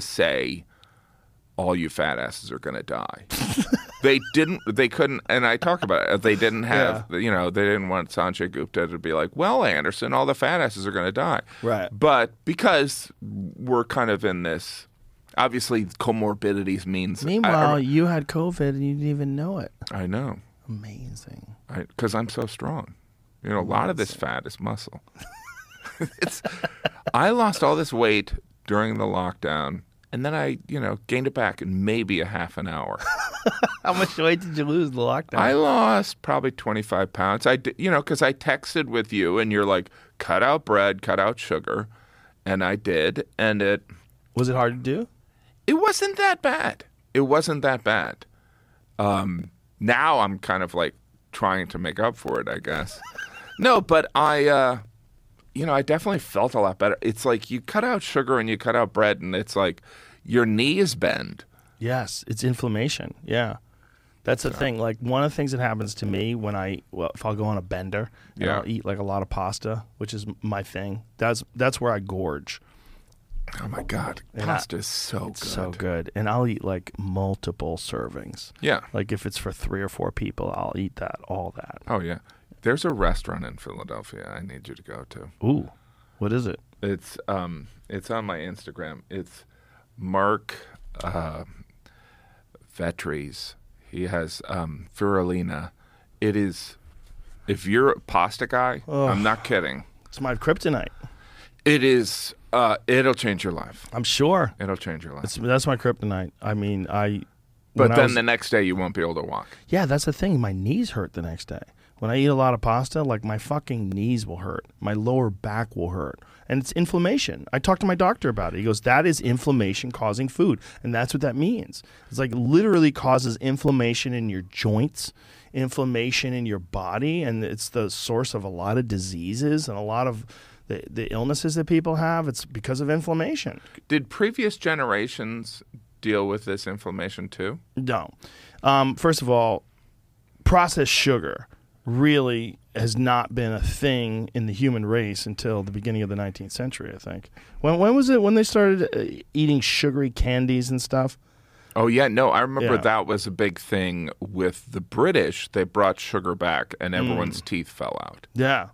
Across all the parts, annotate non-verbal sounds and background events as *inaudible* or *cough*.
say all you fat asses are going to die. *laughs* they didn't. They couldn't. And I talk about it. They didn't have. You know, they didn't want Sanjay Gupta to be like, "Well, Anderson, all the fat asses are going to die." Right. But because we're kind of in this, obviously, comorbidities means. Meanwhile, I, you had COVID and you didn't even know it. I know, Amazing. because I'm so strong. You know, a lot of this fat is muscle. *laughs* it's. I lost all this weight during the lockdown. And then I, you know, gained it back in maybe a half an hour. *laughs* How much weight did you lose in the lockdown? I lost probably 25 pounds. I, di- you know, because I texted with you and you're like, cut out bread, cut out sugar. And I did. And it, was it hard to do? it wasn't that bad. It wasn't that bad. Um, now I'm kind of like trying to make up for it, I guess. no, but I, uh, you know, I definitely felt a lot better. It's like you cut out sugar and you cut out bread, and it's like your knees bend. Yes, it's inflammation. Yeah. That's the thing. Like one of the things that happens to me when I well, if I'll go on a bender and Yeah. I'll eat like a lot of pasta, which is my thing. That's that's where I gorge. Oh my God, pasta is so good. so good, and I'll eat like multiple servings. Yeah. Like if it's for three or four people, I'll eat that, all that. Oh yeah. There's a restaurant in Philadelphia I need you to go to. Ooh, what is it? It's um it's on my Instagram. It's Marc uh Vetri's. He has um Virulina. It is if you're a pasta guy, I'm not kidding. It's my kryptonite. It is uh it'll change your life. I'm sure. It'll change your life. It's, that's my kryptonite. I mean, I. but when I then was- the next day you won't be able to walk. Yeah, that's the thing. My knees hurt the next day. When I eat a lot of pasta, like my fucking knees will hurt. My lower back will hurt. And it's inflammation. I talked to my doctor about it. He goes, That is inflammation causing food. And that's what that means. It's like literally causes inflammation in your joints, inflammation in your body. And it's the source of a lot of diseases and a lot of the, the illnesses that people have. It's because of inflammation. Did previous generations deal with this inflammation too? No. Um, first of all, processed sugar really has not been a thing in the human race until the beginning of the 19th century, I think. When, when was it when they started uh, eating sugary candies and stuff? Oh yeah, no, I remember Yeah. that was a big thing with the British. They brought sugar back, and Mm. everyone's teeth fell out. Yeah.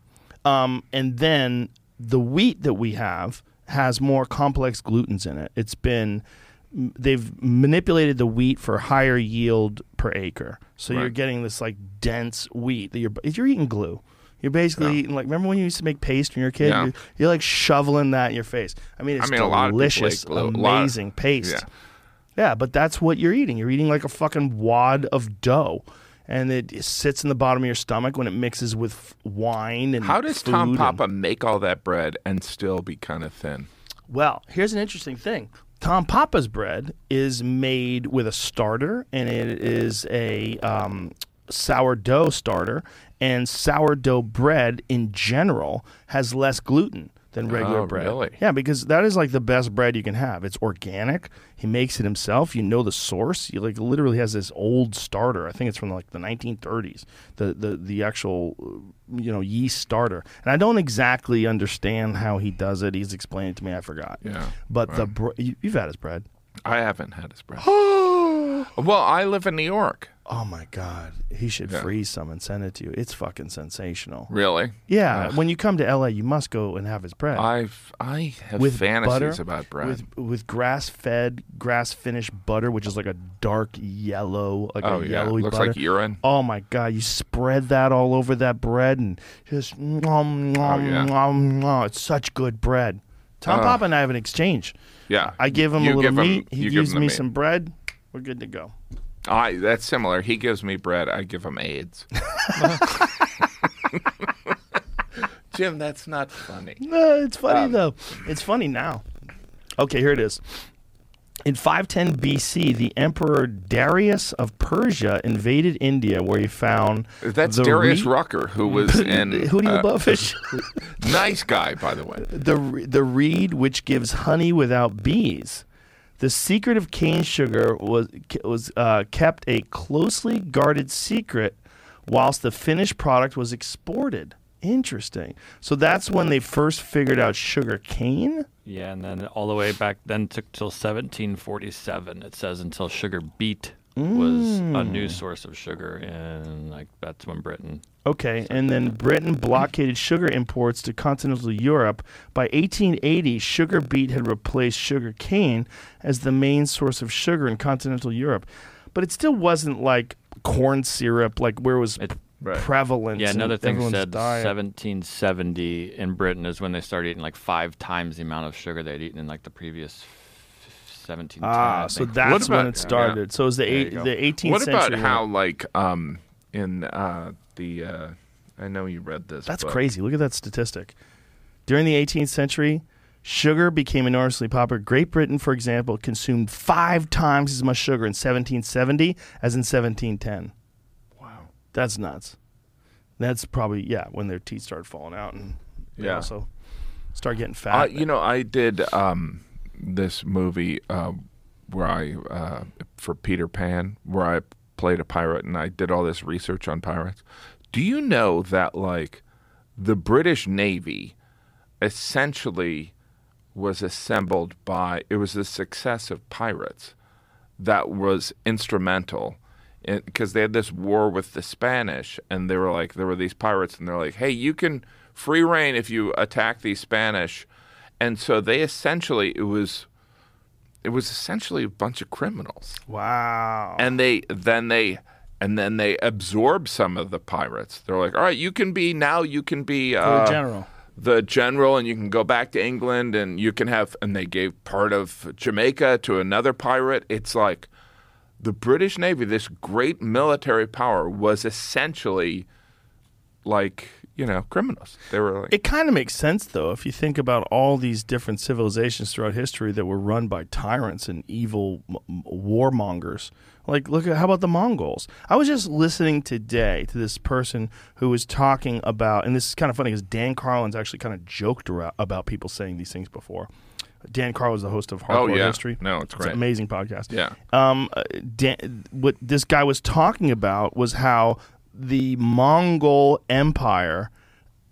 Um, and then the wheat that we have has more complex glutens in it. It's been they've manipulated the wheat for higher yield per acre. So you're getting this like dense wheat that you're you're eating glue. You're basically Yeah. eating like remember when you used to make paste when you were a kid? Yeah. You're, you're like shoveling that in your face. I mean, it's mean, a lot of people delicious, eat glue. A lot of- amazing paste. Yeah. Yeah, but that's what you're eating. You're eating like a fucking wad of dough. And it sits in the bottom of your stomach when it mixes with f- wine and How does Tom and- Papa make all that bread and still be kind of thin? Well, here's an interesting thing. Tom Papa's bread is made with a starter, and it is a um, sourdough starter. And sourdough bread in general has less gluten than regular Oh, bread. really? Yeah, because that is like the best bread you can have. It's organic. He makes it himself. You know the source. He like literally has this old starter. I think it's from like the 1930s. The the the actual you know yeast starter. And I don't exactly understand how he does it. He's explained it to me. I forgot. Yeah, But the br- you, you've had his bread. I haven't had his bread. *gasps* *laughs* well, I live in New York. Oh my god, he should Yeah. freeze some and send it to you. It's fucking sensational. Really? Yeah, when you come to LA, you must go and have his bread. I've I have with fantasies butter, about bread. with with grass fed, grass finished butter, which is like a dark yellow, like oh a yeah, yellowy looks butter. like urine. Oh my god! You spread that all over that bread and just nom, nom, Oh, yeah. nom, nom. It's such good bread. Tom Uh, Papa and I have an exchange. Yeah, I give him You a little give him- meat. He gives me meat. some bread. We're good to go. I that's similar. He gives me bread. I give him AIDS. *laughs* Jim, that's not funny. No, it's funny Um, though. It's funny now. Okay, here it is. In 510 BC, the Emperor Darius of Persia invaded India, where he found That's the Darius re- Rucker, who *laughs* was in Hootie uh, the Blowfish. *laughs* nice guy, by the way. the the reed which gives honey without bees. The secret of cane sugar was was uh, kept a closely guarded secret, whilst the finished product was exported. Interesting. So that's when they first figured out sugar cane. Yeah, and then all the way back then took till 1747. It says until sugar beet was a new mm. source of sugar, and like that's when Britain. Okay, and then Britain blockaded sugar imports to continental Europe. By 1880, sugar beet had replaced sugar cane as the main source of sugar in continental Europe. But it still wasn't like corn syrup, like where it was It- Right. prevalent. Yeah, another thing said diet. 1770 in Britain is when they started eating like five times the amount of sugar they'd eaten in like the previous f- 17. Ah, so that's What when it started. So it was the eight, the 18th What about century. how like um in uh the uh I know you read this. That's crazy. Look at that statistic. During the 18th century, sugar became enormously popular. Great Britain, for example, consumed five times as much sugar in 1770 as in 1710. Wow. That's nuts. That's probably yeah when their teeth started falling out and Yeah. also start getting Uh, fat. you know, I did um this movie uh, where I uh for Peter Pan where I played a pirate and I did all this research on pirates. Do you know that like the British Navy essentially was assembled by it was the success of pirates that was instrumental because they had this war with the Spanish and they were like there were these pirates and they're like hey you can free reign if you attack these Spanish and so they essentially it was it was essentially a bunch of criminals wow. and they then they and then they absorb some of the pirates they're like all right you can be now you can be uh, general. the general and you can go back to England and you can have and they gave part of Jamaica to another pirate. It's like the British Navy, this great military power, was essentially like, you know, criminals. They were like It kind of makes sense, though, if you think about all these different civilizations throughout history that were run by tyrants and evil m- warmongers. Like, look at how about the Mongols? I was just listening today to this person who was talking about, and this is kind of funny because Dan Carlin's actually kind of joked around about people saying these things before. Dan Carlin is the host of Hardcore Oh, yeah. History. No, it's an great. amazing podcast. Yeah. Um, uh, Dan, what this guy was talking about was how the Mongol Empire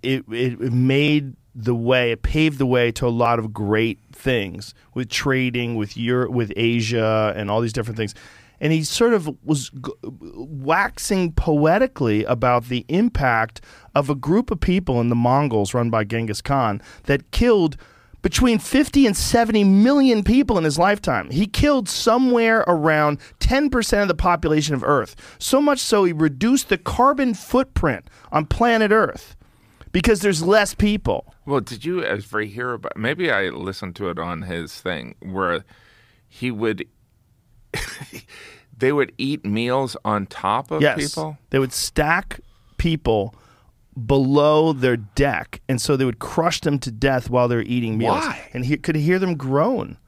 it, it it made the way, it paved the way to a lot of great things with trading with Europe, with Asia, and all these different things. And he sort of was g- waxing poetically about the impact of a group of people in the Mongols run by Genghis Khan that killed between 50 and 70 million people in his lifetime. He killed somewhere around 10% of the population of Earth. So much so he reduced the carbon footprint on planet Earth because there's less people. Well, did you ever hear about? Maybe I listened to it on his thing where he would. *laughs* they would eat meals on top of yes. people. They would stack people below their deck and so they would crush them to death while they're eating meals Why? and he could hear them groan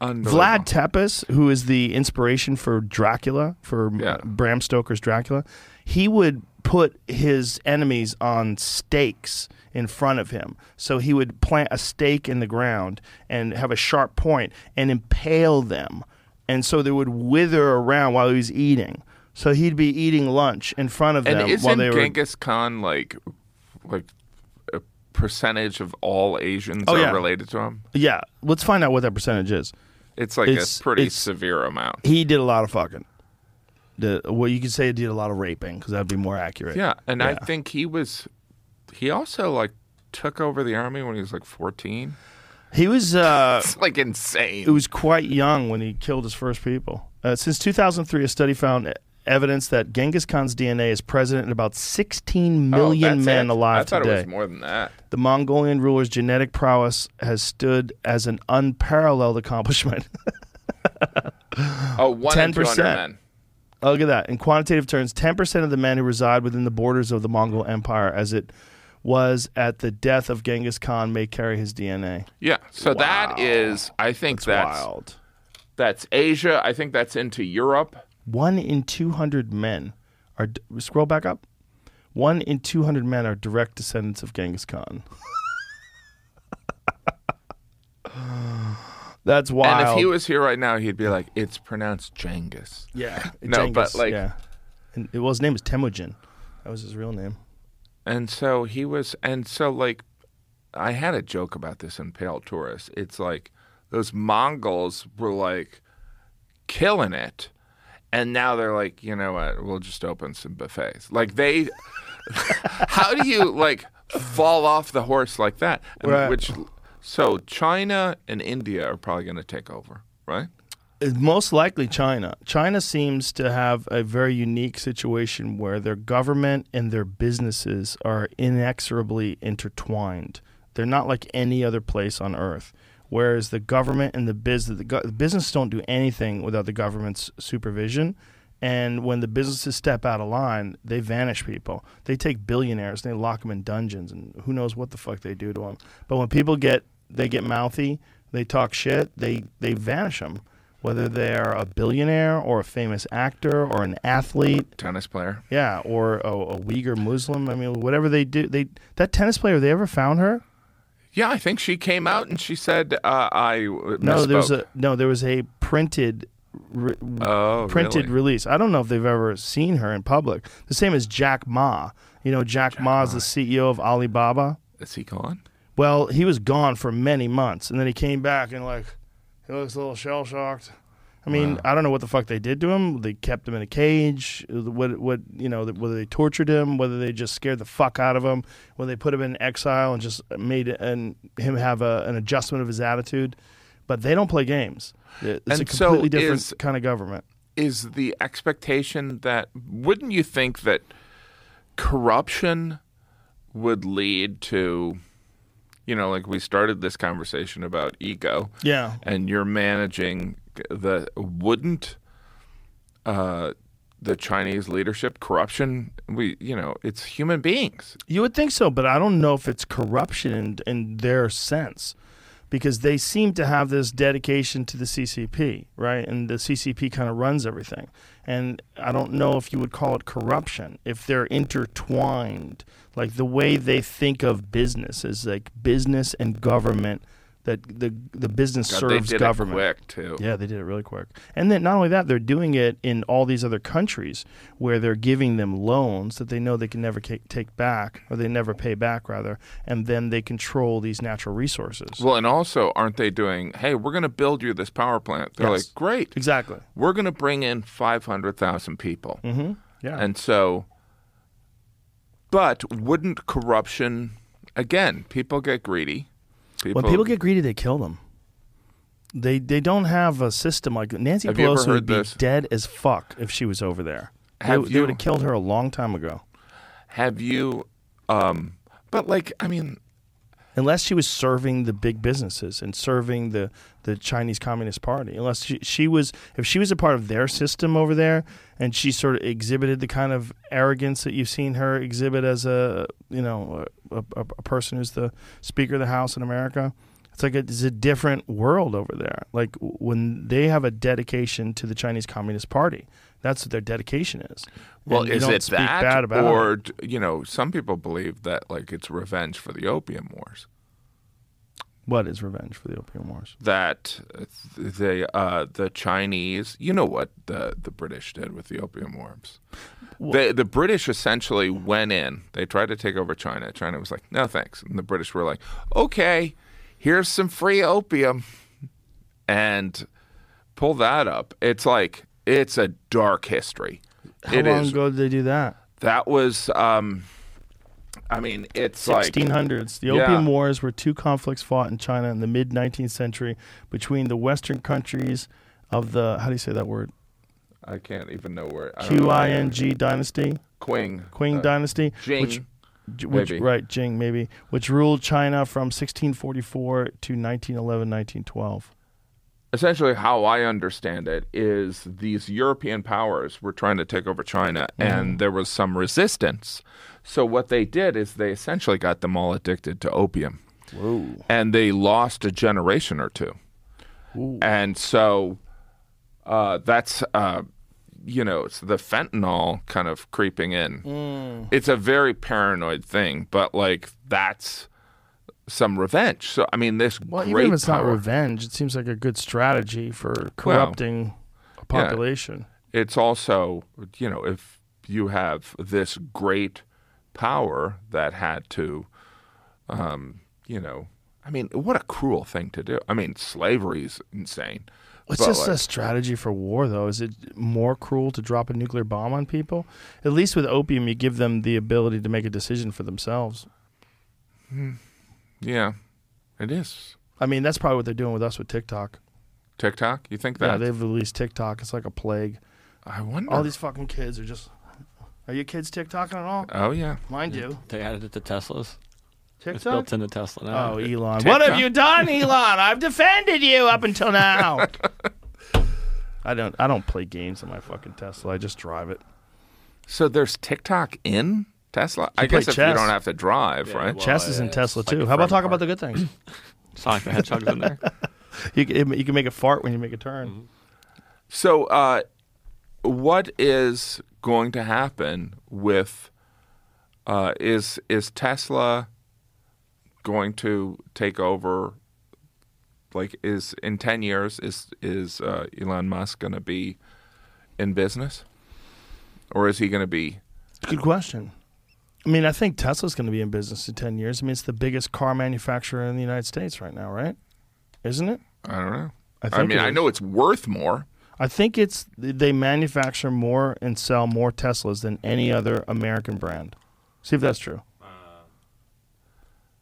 Vlad Tepes, who is the inspiration for Dracula, for Yeah. Bram Stoker's Dracula, he would put his enemies on stakes in front of him. So he would plant a stake in the ground and have a sharp point and impale them. And so they would wither around while he was eating. So he'd be eating lunch in front of And them while they were. Genghis Khan like like a percentage of all Asians Oh, are yeah. related to him? yeah, let's find out what that percentage is. It's like It's- a pretty it's- severe amount. He did a lot of fucking. The, well, you could say he did a lot of raping because that'd be more accurate. Yeah, and I think he was he also like took over the army when he was like 14. He was *laughs* uh, It's like insane. it was quite young when he killed his first people. Uh, since 2003, a study found evidence that Genghis Khan's DNA is present in about 16 Oh, million men it? alive I thought today. it was more than that. the Mongolian ruler's genetic prowess has stood as an unparalleled accomplishment. *laughs* Oh, one in 200 10%. men. Oh, Look at that. In quantitative terms, 10% of the men who reside within the borders of the Mongol Empire, as it was at the death of Genghis Khan, may carry his DNA. Yeah. So that Wow. is I think That's that's wild. that's Asia. I think that's into Europe. One in 200 men are. Scroll back up. One in 200 men are direct descendants of Genghis Khan. *sighs* That's wild. And if he was here right now, he'd be like, "It's pronounced Genghis." yeah, *laughs* No, but, like- yeah. And, well, his name is Temujin. That was his real name. and so he was, and so like, I had a joke about this in Pale Tourist. It's like those Mongols were like killing it, and now they're like, you know what? We'll just open some buffets. Like they, *laughs* how do you like fall off the horse like that? Mean, Right. Which, so China and India are probably going to take over, right? Most likely China. China seems to have a very unique situation where their government and their businesses are inexorably intertwined. They're not like any other place on earth. Whereas the government and the business, the, go- the business don't do anything without the government's supervision. And when the businesses step out of line, they vanish people. They take billionaires and they lock them in dungeons, and who knows what the fuck they do to them. But when people get they get mouthy, they talk shit, they they vanish them. Whether they're a billionaire or a famous actor or an athlete, Tennis player. yeah, or a, a Uyghur Muslim. I mean, whatever they do, they that tennis player. They ever found her? Yeah, I think she came out and she said, uh, "I No, there was a no. There was a printed. Re, oh, printed really? release. I don't know if they've ever seen her in public. The same as Jack Ma. You know, Jack, Ma is the CEO of Alibaba. Is he gone? Well, he was gone for many months, and then he came back and like he looks a little shell shocked. I mean, Wow. I don't know what the fuck they did to him. They kept him in a cage. What what you know? Whether they tortured him, whether they just scared the fuck out of him, whether they put him in exile and just made and him have a, an adjustment of his attitude. But they don't play games. It's a And so completely different is- kind of government. Is the expectation that wouldn't you think that corruption would lead to, you know, like we started this conversation about ego, Yeah. and you're managing the wouldn't uh, the Chinese leadership corruption? We, you know, it's human beings. You would think so, but I don't know if it's corruption in, in their sense because they seem to have this dedication to the CCP, right? And the CCP kind of runs everything. And I don't know if you would call it corruption if they're intertwined. Like the way they think of business is like business and government that the the business God, they serves did government. it quick too. Yeah, they did it really quick. And then not only that, they're doing it in all these other countries where they're giving them loans that they know they can never take back, or they never pay back, rather, and then they control these natural resources. Well, and also, aren't they doing? Hey, we're going to build you this power plant. They're Yes. like, great. exactly. We're going to bring in five hundred thousand people, Mm-hmm. Yeah. and so. But wouldn't corruption? Again, people get greedy. People, when people get greedy, they kill them. They they don't have a system like Nancy Have Pelosi would be this? dead as fuck if she was over there. Have they, they would have killed her a long time ago. have you, um, but like, I mean, unless she was serving the big businesses and serving the, the Chinese Communist Party. Unless she, she was, if she was a part of their system over there, and she sort of exhibited the kind of arrogance that you've seen her exhibit as a, you know, a, a, person who's the Speaker of the House in America. It's like a, it's a different world over there. Like when they have a dedication to the Chinese Communist Party, that's what their dedication is. well, And you is it that, bad about it. or d- you know, some people believe that like it's revenge for the opium wars. what is revenge for the Opium Wars? That the uh, the Chinese, you know what the the British did with the opium wars. The the British essentially went in. They tried to take over China. China was like, "No, thanks." And the British were like, "Okay, here's some free opium," and pull that up. It's like it's a dark history. How It long is. ago did they do that? That was. Um, I mean, it's like 1600s. The Yeah. Opium Wars were two conflicts fought in China in the mid 19th century between the Western countries of the how do you say that word? I can't even know where. Q I N G dynasty, Qing. Qing Uh, dynasty, Jing. which which Maybe. right Jing maybe, which ruled China from 1644 to 1911 1912. essentially how I understand it is these European powers were trying to take over China and there was some resistance. So what they did is they essentially got them all addicted to opium. Whoa. And they lost a generation or two. Ooh. And so uh, that's uh, you know, it's the fentanyl kind of creeping in. It's a very paranoid thing, but like that's some revenge. So I mean this Well, even if it's not revenge, it seems like a good strategy for corrupting a population. it's also you know if you have this great power that had to, um, you know, I mean, what a cruel thing to do. I mean, slavery's insane. It's but, just like, a strategy for war, though. Is it more cruel to drop a nuclear bomb on people? At least with opium, you give them the ability to make a decision for themselves. Hmm. yeah, it is. I mean, that's probably what they're doing with us with TikTok. TikTok, you think that? Yeah, they've released TikTok. It's like a plague. I wonder. All these fucking kids are just. Are your kids TikToking at all? oh yeah. Mine do. They added it to Teslas. It's TikTok. built into Tesla now. Oh, Elon. TikTok? What have you done, Elon? I've defended you up until now. *laughs* I don't. I don't play games on my fucking Tesla. I just drive it. So there's TikTok in Tesla. I play guess if you don't have to drive, Yeah, right? well, Chess is in Tesla it's like too. How about front talk about the good things? *laughs* Sonic the Hedgehog's in there. *laughs* you can, you can make a fart when you make a turn. So, uh, what is going to happen with? Uh, is is Tesla going to take over? Like, is in ten years is is uh, Elon Musk going to be in business, or is he going to be? Good question. I mean, I think Tesla's going to be in business in ten years. I mean, it's the biggest car manufacturer in the United States right now, right? Isn't it? I don't know. I I, mean, I know it's worth more. I think it's they manufacture more and sell more Teslas than any other American brand. See if that's true.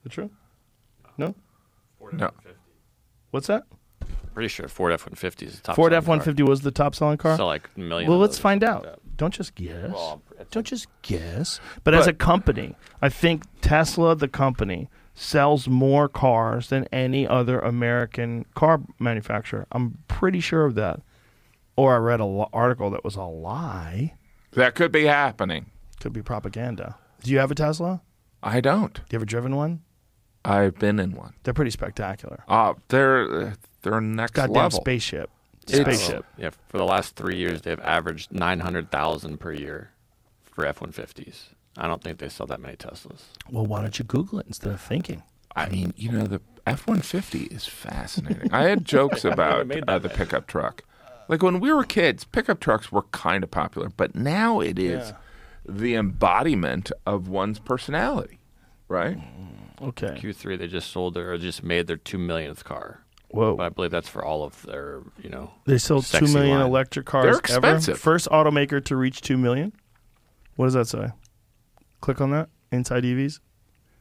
Is it true? No. No, What's that? Pretty sure Ford F one fifty is the top. Ford F one fifty was the top selling car. car. Sell like a million. well, of let's those, find something out. like. Don't just guess. Well, Don't just guess. But, as a company, I think Tesla, the company, sells more cars than any other American car manufacturer. I'm pretty sure of that. Or I read an article that was a lie. that could be happening. Could be propaganda. Do you have a Tesla? I don't. Do you ever driven one? I've been in one. They're pretty spectacular. Uh, they're they're next Goddamn level. spaceship. It's- Spaceship. Yeah, for the last three years, they've averaged nine hundred thousand per year for F one fifties. I don't think they sell that many Teslas. Well, why don't you Google it instead of thinking? I mean, you know, the F one fifty is fascinating. I had jokes *laughs* about uh, the pickup truck. Like when we were kids, pickup trucks were kind of popular, but now it is Yeah. the embodiment of one's personality, right? Okay. Q three, they just sold their or just made their two millionth car. Whoa. But I believe that's for all of their, you know. They sold two million line. electric cars They're ever. expensive. First automaker to reach two million. What does that say? Click on that. Inside EVs.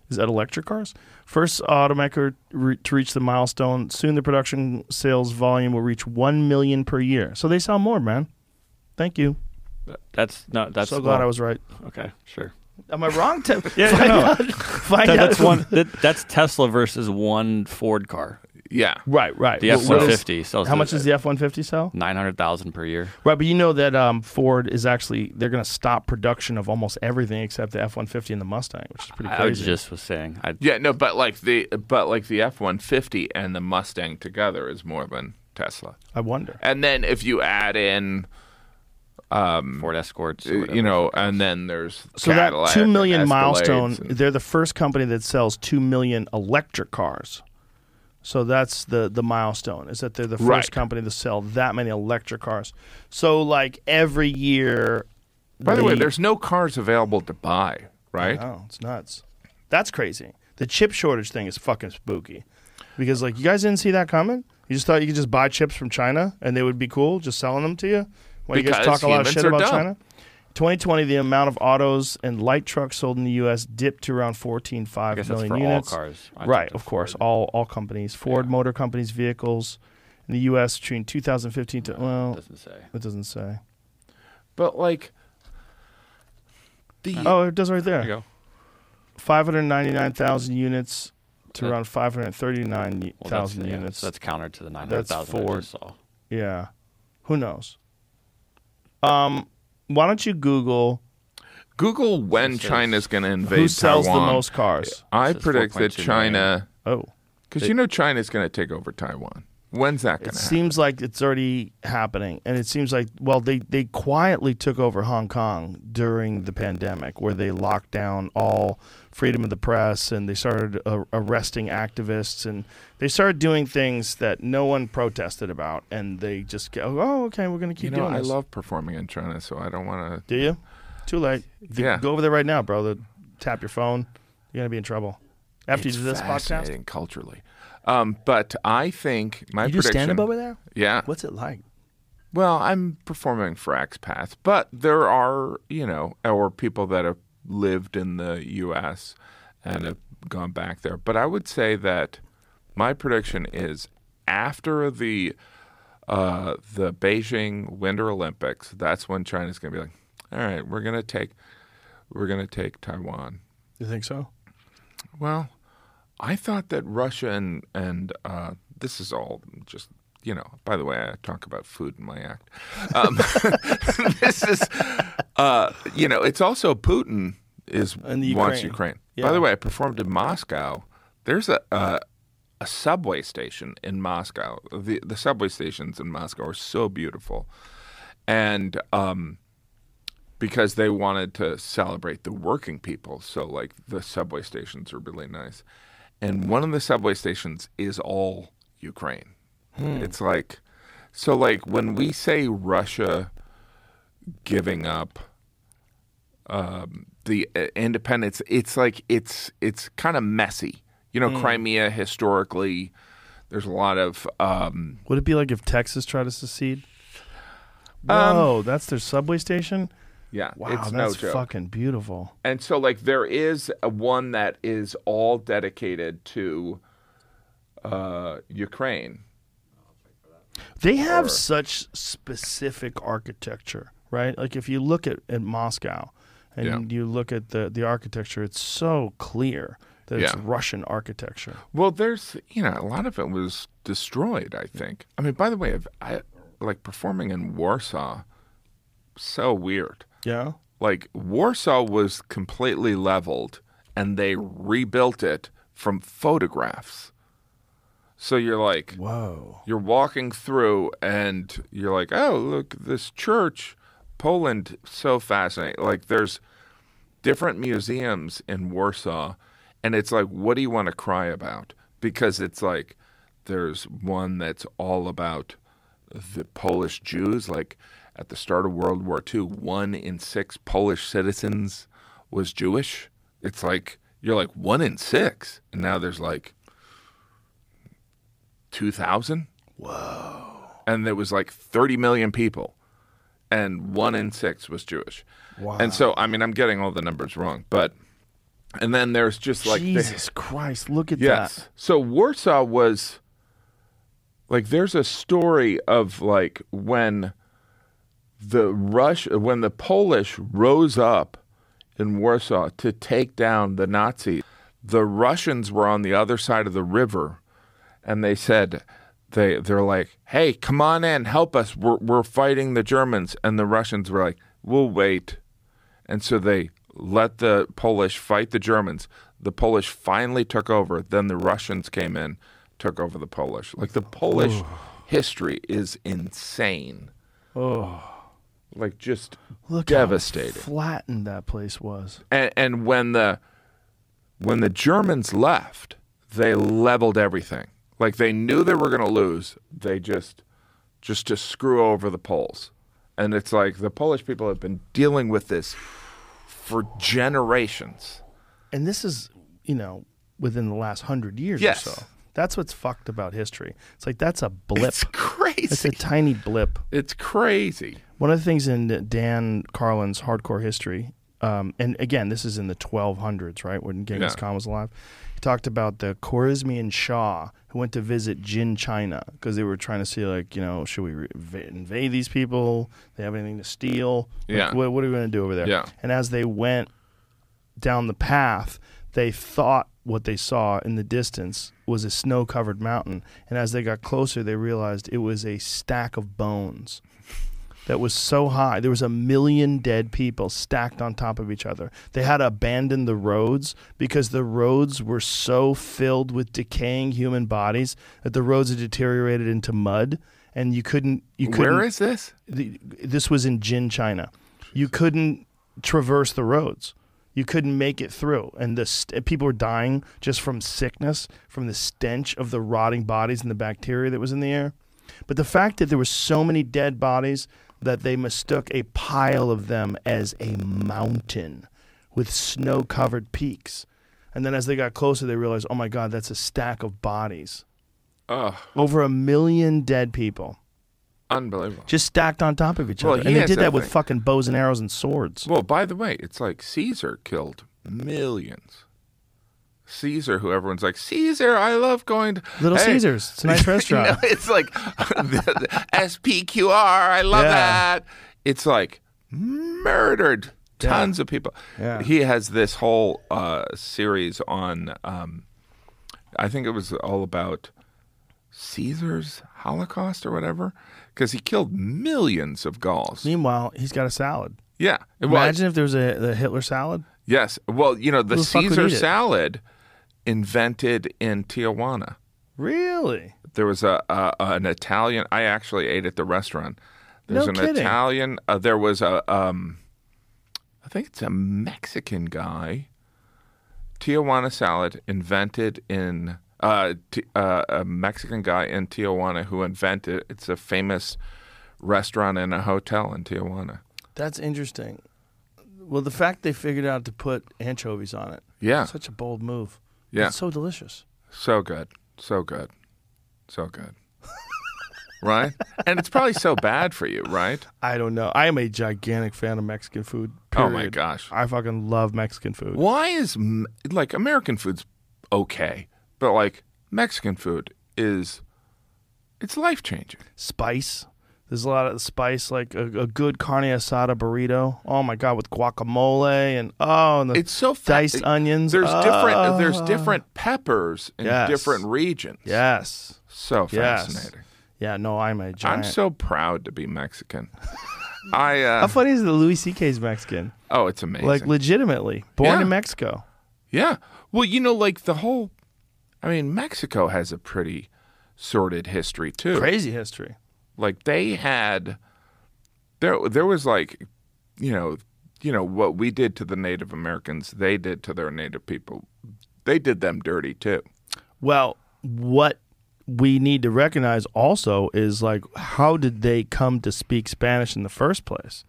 Is that electric cars? First automaker re- to reach the milestone. Soon the production sales volume will reach one million per year. So they sell more, man. Thank you. That's no. That's so glad well, I was right. Okay, sure. Am I wrong? To *laughs* Yeah, find no. out, *laughs* find That- out that's if- one. That, that's Tesla versus one Ford car. Yeah. Right, right. The What- F what one is- fifty sells. How much does the F one fifty sell? Nine hundred thousand per year. Right, but you know that um, Ford is actually they're going to stop production of almost everything except the F one fifty and the Mustang, which is pretty crazy. I crazy. just was saying. I Yeah, no, but like the but like the F one fifty and the Mustang together is more than Tesla. I wonder. And then if you add in Ford Escorts. or uh, whatever. you know, and then there's So Cadillac that two million milestone, and- they're the first company that sells two million electric cars. So that's the the milestone is that they're the first Right. company to sell that many electric cars. So like every year. By the way, there's no cars available to buy, right? Oh, it's nuts. That's crazy. The chip shortage thing is fucking spooky. Because like you guys didn't see that coming? You just thought you could just buy chips from China and they would be cool, just selling them to you? Why you guys Because talk a lot of shit about dumb. China? 2020, the amount of autos and light trucks sold in the U.S. dipped to around 14.5 I that's for units. all cars. I right, of course, all all companies. Ford Yeah. Motor Company's vehicles in the U.S. between 2015 to well, doesn't say. it doesn't say. But like the Oh, it does right there. There you go. 599,000 units to That- around 539,000 Well, yeah, units. so that's counter to the nine hundred thousand. I Ford. just saw. yeah. Who knows? Um, why don't you Google Google when This is- China's going to invade who sells Taiwan. the most cars? I This is predict that 4.2 China, Oh, because you know China's going to take over Taiwan. When's that going it to happen? seems like it's already happening, and it seems like well, they they quietly took over Hong Kong during the pandemic, where they locked down all freedom of the press, and they started uh, arresting activists, and they started doing things that no one protested about, and they just go, oh, okay, we're going to You keep know, doing I this. love performing in China, so I don't want to. Do you? Too late. You Yeah. Go over there right now, bro. The tap your phone, you're gonna be in trouble. After you do this podcast, fascinating culturally. Um, but I think my you do prediction. stand up over there. Yeah. What's it like? Well, I'm performing for expats, but there are, you know, or people that have lived in the U.S. and have gone back there. But I would say that my prediction is after the uh, the Beijing Winter Olympics, that's when China's going to be like, all right, we're going to take we're going to take Taiwan. You think so? Well, I thought that Russia and and uh, this is all just you know. By the way, I talk about food in my act. Um, *laughs* this is uh, you know, it's also Putin is the wants Ukraine. Ukraine. Yeah. By the way, I performed in Moscow. There's a. a a subway station in Moscow. The the subway stations in Moscow are so beautiful, and um, because they wanted to celebrate the working people. So, like, the subway stations are really nice. And one of the subway stations is all Ukraine. It's like, so, like, when we say Russia giving up um, the uh, independence, it's like, it's, it's kind of messy. You know, Crimea historically, there's a lot of, um, Would it be like if Texas tried to secede? Um, Whoa, that's their subway station. Yeah, Wow, it's that's no joke. fucking beautiful. And so, like, there is a one that is all dedicated to uh, Ukraine. They have Or- such specific architecture, right? Like if you look at, at Moscow and you look at the, the architecture, it's so clear that it's Russian architecture. Well, there's, you know, a lot of it was destroyed, I think. I mean, by the way, I've, I like performing in Warsaw, so weird. Yeah. Like, Warsaw was completely leveled and they rebuilt it from photographs. So you're like, Whoa. you're walking through and you're like, oh, look, this church, Poland, so fascinating. Like, there's different museums in Warsaw, and it's like, what do you want to cry about? Because it's like, there's one that's all about the Polish Jews. Like, at the start of World War II, one in six Polish citizens was Jewish. It's like, you're like, one in six. And now there's like, 2,000? Whoa. And there was like 30 million people, and one in six was Jewish. Wow. And so, I mean, I'm getting all the numbers wrong, but, and then there's just like, the- Jesus Christ, look at yes. that. So Warsaw was, like, there's a story of like when the Rush, when the Polish rose up in Warsaw to take down the Nazis, the Russians were on the other side of the river, and they said, they they're like, "Hey, come on in, help us. We're we're fighting the Germans." And the Russians were like, "We'll wait." And so they let the Polish fight the Germans. The Polish finally took over. Then the Russians came in, took over the Polish. Like the Polish history is insane. Oh, Like just look Devastating. how flattened that place was. and, and when the when the Germans left, they leveled everything. Like they knew they were going to lose. They just just to screw over the Poles. And it's like the Polish people have been dealing with this for generations. And this is, you know, within the last hundred years Yes. or so. That's what's fucked about history. It's like that's a blip. It's crazy. It's a tiny blip. It's crazy. One of the things in Dan Carlin's Hardcore History, um, and again, this is in the 1200s, right, when Genghis Yeah. Khan was alive. He talked about the Khwarezmian Shah who went to visit Jin China because they were trying to see, like, you know, should we re- invade these people? They have anything to steal? Like, Yeah. what, what are we going to do over there? Yeah. And as they went down the path, they thought what they saw in the distance was a snow covered mountain. And as they got closer, they realized it was a stack of bones that was so high. There was a million dead people stacked on top of each other. They had to abandon the roads because the roads were so filled with decaying human bodies that the roads had deteriorated into mud. And you couldn't, you couldn't. Where is this? the, this was in Jin, China. You couldn't traverse the roads. You couldn't make it through, and the st- people were dying just from sickness, from the stench of the rotting bodies and the bacteria that was in the air. But the fact that there were so many dead bodies that they mistook a pile of them as a mountain with snow covered peaks. And then as they got closer, they realized, oh my God, that's a stack of bodies. Ugh, Over a million dead people unbelievable. just stacked on top of each Well, other. he And they has did that that with thing. fucking bows and arrows and swords. Well, by the way, it's like Caesar killed millions. Caesar, who everyone's like, Caesar, I love going to Little Hey. Caesars. It's a nice *laughs* restaurant. No, *laughs* it's like SPQR. I love Yeah. that. It's like murdered tons of people. Yeah. He has this whole uh, series on. Um, I think it was all about Caesar's Holocaust or whatever, because he killed millions of Gauls. Meanwhile, he's got a salad. Yeah, Imagine if there was a the Hitler salad. Yes. Well, you know, the the Caesar salad invented in Tijuana. Really? There was a, a an Italian. I actually ate at the restaurant. There's No an kidding. Italian. Uh, there was a. Um, I think it's a Mexican guy. Tijuana salad invented in uh, T- uh, a Mexican guy in Tijuana who invented. It's a famous restaurant and a hotel in Tijuana. That's interesting. Well, the fact they figured out to put anchovies on it. Yeah, Such a bold move. Yeah. It's so delicious. So good. So good. So good. *laughs* right? And it's probably so bad for you, right? I don't know. I am a gigantic fan of Mexican food. Oh my gosh. I fucking love Mexican food. Why is like American food's okay, but like Mexican food is it's life-changing. Spice. There's a lot of spice, like a, a good carne asada burrito. Oh my god, with guacamole and oh, and the It's so fa- diced onions. There's different there's Ah. different peppers in Yes. different regions. Yes. So Yes. fascinating. Yeah. No, I'm a giant. I'm so proud to be Mexican. *laughs* I uh, How funny is that Louis C.K.'s Mexican? oh, it's amazing. Like legitimately born Yeah. in Mexico. Yeah. Well, you know, like the whole, I mean, Mexico has a pretty sordid history too. Crazy history. Like they had, there, there was like, you know, you know what we did to the Native Americans, they did to their Native people. They did them dirty too. Well, what we need to recognize also is like how did they come to speak Spanish in the first place?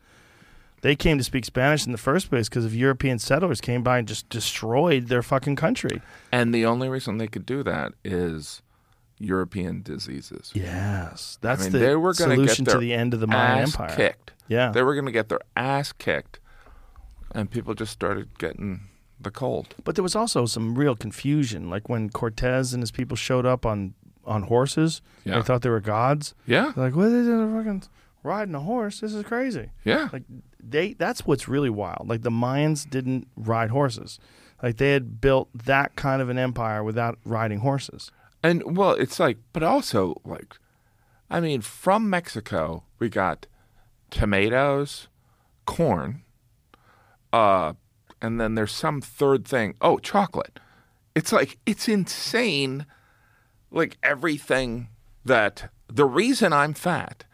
They came to speak Spanish in the first place because of European settlers came by and just destroyed their fucking country. And the only reason they could do that is European diseases. Yes, that's mean, the they were gonna get solution to the end of the Mayan Ass Empire. kicked. Yeah, They were going to get their ass kicked, and people just started getting the cold. but there was also some real confusion, like when Cortez and his people showed up on on horses. Yeah. They thought they were gods. Yeah. They're like, what they doing? Fucking riding a horse? This is crazy. Yeah. like they that's what's really wild like the mayans didn't ride horses like they had built that kind of an empire without riding horses And well, it's like, but also like, I mean, from Mexico we got tomatoes, corn, uh, and then there's some third thing. Oh, chocolate. It's like it's insane. Like everything that the reason I'm fat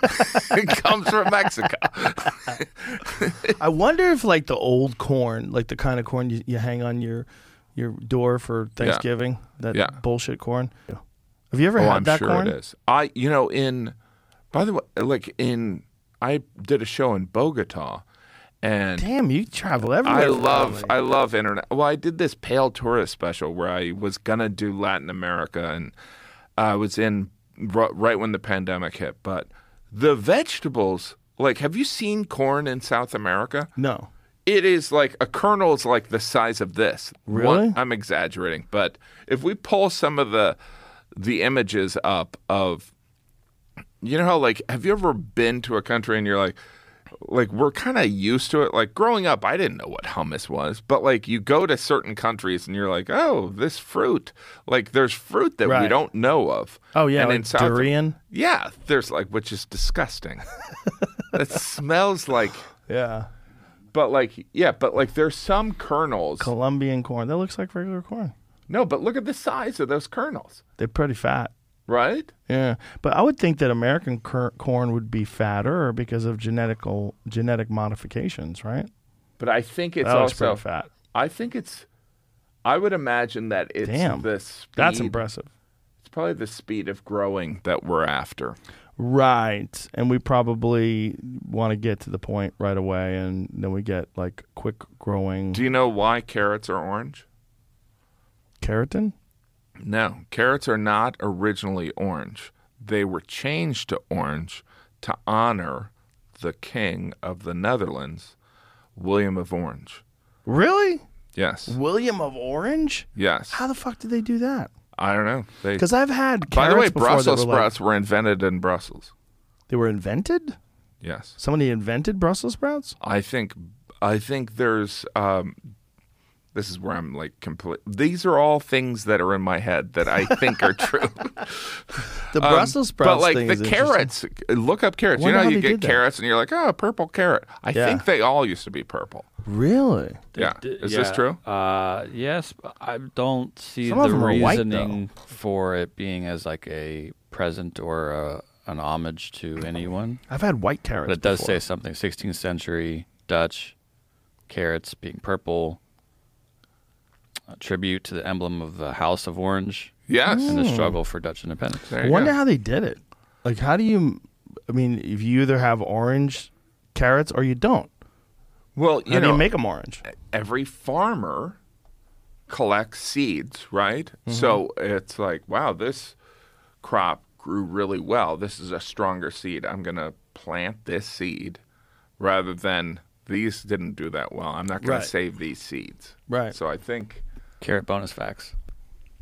*laughs* comes from Mexico. *laughs* i wonder if like the old corn like the kind of corn you, you hang on your your door for thanksgiving that Yeah. bullshit corn have you ever Oh, had I'm that sure corn it is. I, you know, in by the way, like in, I did a show in Bogota, and damn you travel everywhere I love. I love internet. Well, I did this pale tourist special where I was gonna do Latin America, and I was in right when the pandemic hit. But the vegetables, like, have you seen corn in South America? no It is like a kernel is like the size of this. Really? One- I'm exaggerating, but if we pull some of the the images up of you know how like have you ever been to a country and you're like like we're kind of used to it? Like growing up I didn't know what hummus was but like you go to certain countries and you're like oh this fruit. Like there's fruit that we don't know of. Oh yeah and like in South durian? Yeah there's like which is disgusting. *laughs* It smells like yeah but like, yeah, but like, there's some kernels. colombian corn that looks like regular corn No, but look at the size of those kernels, they're pretty fat right? Yeah, but I would think that American cor- corn would be fatter because of genetical genetic modifications, right? But I think it's that also. fat. I think it's. I would imagine that it's Damn. the speed. That's impressive. It's probably the speed of growing that we're after. Right. And we probably want to get to the point right away and then we get like quick growing Do you know why carrots are orange? keratin? No, carrots are not originally orange. They were changed to orange to honor the king of the Netherlands, William of Orange. Really? Yes. William of Orange? Yes. How the fuck did they do that? I don't know. Because I've had By the way, carrots before that Brussels were like- sprouts were invented in Brussels. they were invented? Yes. Somebody invented Brussels sprouts? I think I think there's um this is where I'm like complete. These are all things that are in my head that I think are true. *laughs* The *laughs* Um, Brussels sprouts but like thing the is carrots, look up carrots. You know, how you get did that. carrots and you're like, oh, purple carrot. I Yeah. think they all used to be purple. Really? Yeah. D- Is this true? Uh, yes, but I don't see Some the them are white, reasoning for it being as like a present or a, an homage to anyone. I've had white carrots. But it does before. say something. 16th century Dutch carrots being purple. A tribute to the emblem of the House of Orange Yes. and the struggle for Dutch independence. There I you wonder go. how they did it. Like, how do you? I mean, if you either have orange carrots or you don't, well, how you do know, you make them orange? every farmer collects seeds, right? Mm-hmm. So it's like, wow, this crop grew really well. This is a stronger seed. I'm going to plant this seed rather than these didn't do that well. I'm not going Right. to save these seeds. Right. So I think Carrot bonus facts.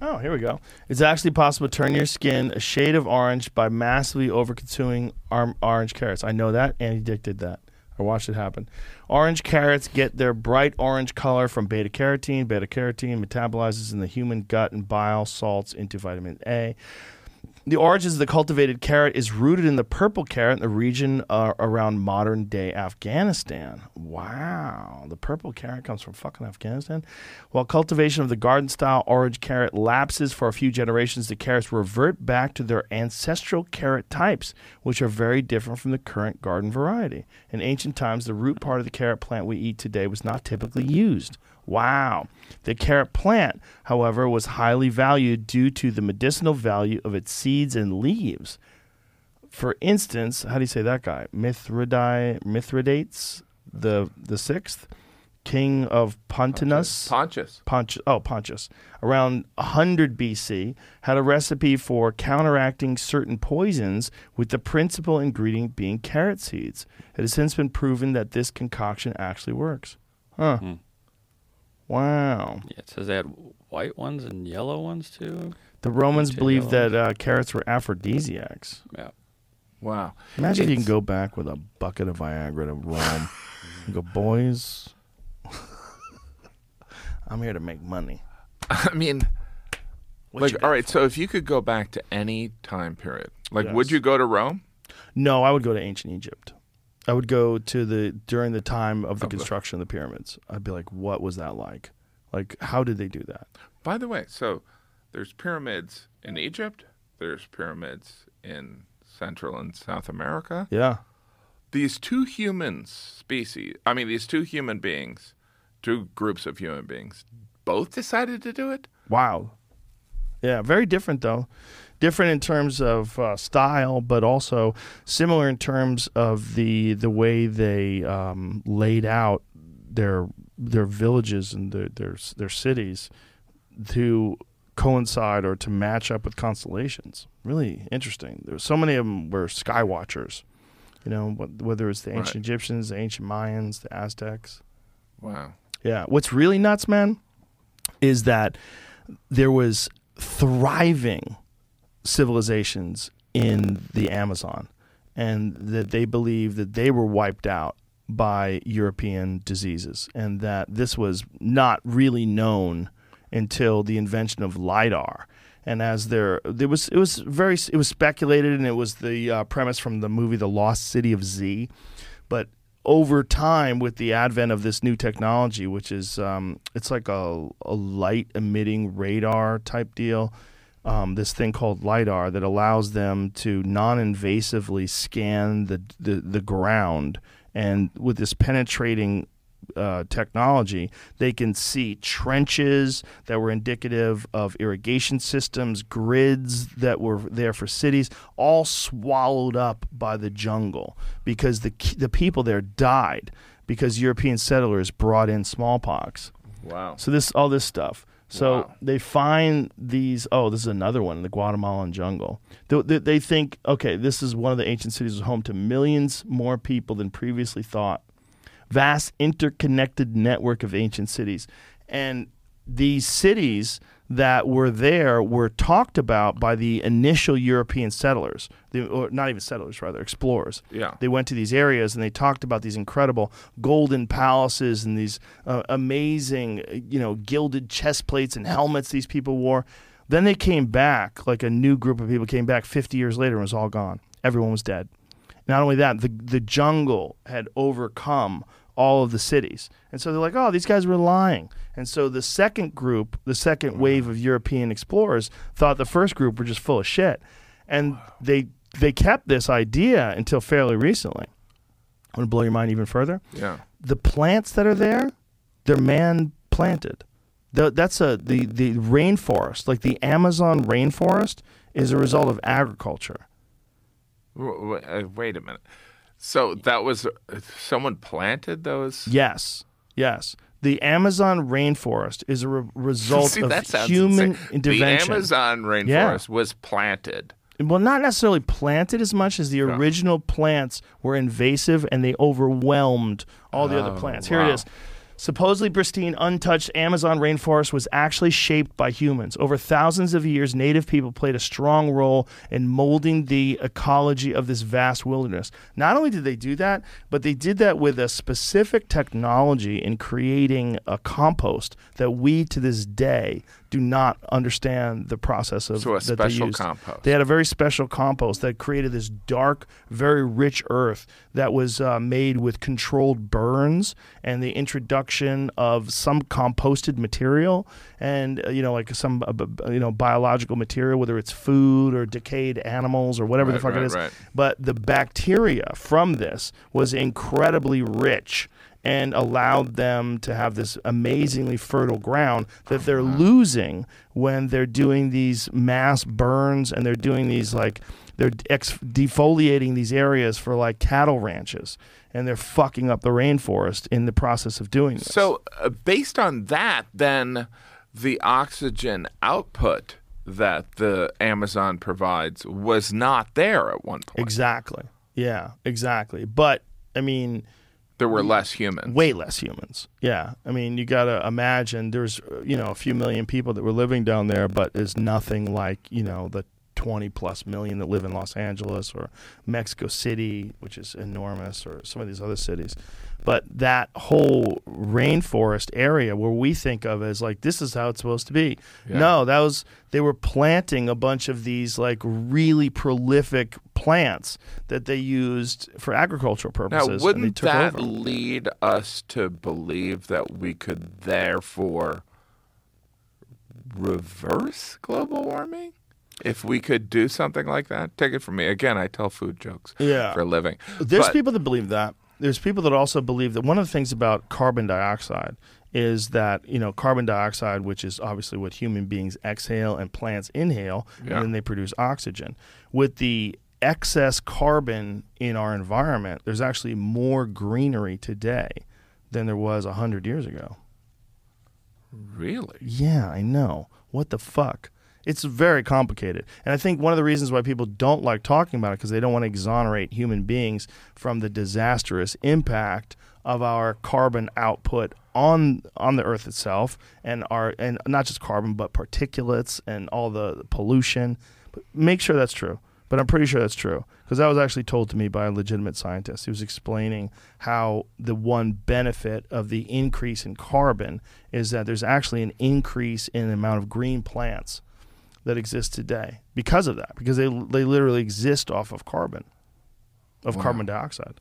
Oh, here we go. It's actually possible to turn your skin a shade of orange by massively overconsuming ar- orange carrots. I know that. Andy Dick did that. I watched it happen. Orange carrots get their bright orange color from beta carotene. Beta carotene metabolizes in the human gut and bile salts into vitamin A. The origins of the cultivated carrot is rooted in the purple carrot in the region uh, around modern day Afghanistan. Wow. The purple carrot comes from fucking Afghanistan. While cultivation of the garden style orange carrot lapses for a few generations, the carrots revert back to their ancestral carrot types, which are very different from the current garden variety. In ancient times, the root part of the carrot plant we eat today was not typically used. Wow. The carrot plant, however, was highly valued due to the medicinal value of its seeds and leaves. For instance, how do you say that guy? Mithridates, Mithridates the the sixth, king of Pontinus. Pontius. Pontius, oh, Pontius, around 100 BC, had a recipe for counteracting certain poisons with the principal ingredient being carrot seeds. It has since been proven that this concoction actually works. Huh. Hmm. Wow. Yeah, it says they had white ones and yellow ones too. The Romans Two believed yellow that uh, carrots were aphrodisiacs. Yeah. Wow. Imagine if you can go back with a bucket of Viagra to Rome and go, boys, *laughs* I'm here to make money. *laughs* I mean, What you like, got all right, for so if you could go back to any time period, like, would Yes. you go to Rome? No, I would go to ancient Egypt. I would go to the during the time of the construction of the pyramids. I'd be like, what was that like? Like, how did they do that? By the way, so there's pyramids in Egypt, there's pyramids in Central and South America. Yeah. These two humans species, I mean, these two human beings, two groups of human beings, both decided to do it. Wow. Yeah, very different though. Different in terms of uh, style, but also similar in terms of the the way they um, laid out their their villages and their their their cities to coincide or to match up with constellations. Really interesting. There were so many of them were sky watchers. You know, whether it's the ancient Right. Egyptians, the ancient Mayans, the Aztecs. Wow. Yeah. What's really nuts, man, is that there was thriving civilizations in the Amazon, and that they believe that they were wiped out by European diseases, and that this was not really known until the invention of lidar. And as there, there was it was very it was speculated, and it was the uh, premise from the movie The Lost City of Z. But over time, with the advent of this new technology, which is um, it's like a, a light emitting radar type deal, um, this thing called lidar that allows them to non-invasively scan the, the the ground, and with this penetrating uh, technology, they can see trenches that were indicative of irrigation systems, grids that were there for cities, all swallowed up by the jungle because the the people there died because European settlers brought in smallpox. Wow. So this all this stuff. So Wow. they find these. Oh, this is another one in the Guatemalan jungle. They, they, they think, okay, this is one of the ancient cities was home to millions more people than previously thought. Vast interconnected network of ancient cities, and these cities that were there were talked about by the initial European settlers, the, or not even settlers, rather explorers Yeah. they went to these areas and they talked about these incredible golden palaces and these uh, amazing, you know, gilded chest plates and helmets these people wore. Then they came back, like a new group of people came back 50 years later and it was all gone. Everyone was dead. Not only that, the the jungle had overcome all of the cities. And so they're like, "Oh, these guys were lying." And so the second group, the second wave of European explorers thought the first group were just full of shit. And they they kept this idea until fairly recently. I want to blow your mind even further. Yeah. The plants that are there, they're man planted. The, that's a the the rainforest, like the Amazon rainforest, is a result of agriculture. Uh, wait a minute. So that was uh, someone planted those. Yes, yes. The Amazon rainforest is a re- result *laughs* See, of human insane. intervention. The Amazon rainforest was planted. well, not necessarily planted as much as the original plants were invasive and they overwhelmed all the other Oh, plants. Here it wow. is. Supposedly pristine, untouched Amazon rainforest was actually shaped by humans. Over thousands of years, native people played a strong role in molding the ecology of this vast wilderness. Not only did they do that, but they did that with a specific technology in creating a compost that we to this day do not understand the process of So a that they special used. compost. They had a very special compost that created this dark, very rich earth that was uh, made with controlled burns and the introduction of some composted material and uh, you know like some uh, you know biological material, whether it's food or decayed animals or whatever the fuck right, it is. right. But the bacteria from this was incredibly rich and allowed them to have this amazingly fertile ground that they're losing when they're doing these mass burns and they're doing these like they're ex- defoliating these areas for like cattle ranches and they're fucking up the rainforest in the process of doing this. So, uh, based on that, then the oxygen output that the Amazon provides was not there at one point. exactly. Yeah, exactly. But I mean, There were less humans. way less humans. Yeah, I mean, you got to imagine there's uh, you know a few million people that were living down there, but it's nothing like you know the 20 plus million that live in Los Angeles or Mexico City, which is enormous, or some of these other cities. But that whole rainforest area where we think of as like this is how it's supposed to be. Yeah. No, that was they were planting a bunch of these like really prolific plants that they used for agricultural Now, purposes. and they wouldn't that over. lead us to believe that we could therefore reverse global warming? If we could do something like that, take it from me. Again, I tell food jokes Yeah. for a living. There's But- people that believe that. There's people that also believe that one of the things about carbon dioxide is that, you know, carbon dioxide, which is obviously what human beings exhale and plants inhale, Yeah. and then they produce oxygen. With the excess carbon in our environment, there's actually more greenery today than there was 100 years ago. Really? Yeah, I know. What the fuck? It's very complicated. And I think one of the reasons why people don't like talking about it because they don't want to exonerate human beings from the disastrous impact of our carbon output on on the earth itself and our and not just carbon but particulates and all the pollution. But make sure that's true. But I'm pretty sure that's true because that was actually told to me by a legitimate scientist. He was explaining how the one benefit of the increase in carbon is that there's actually an increase in the amount of green plants that exist today because of that because they they literally exist off of carbon of Wow. carbon dioxide.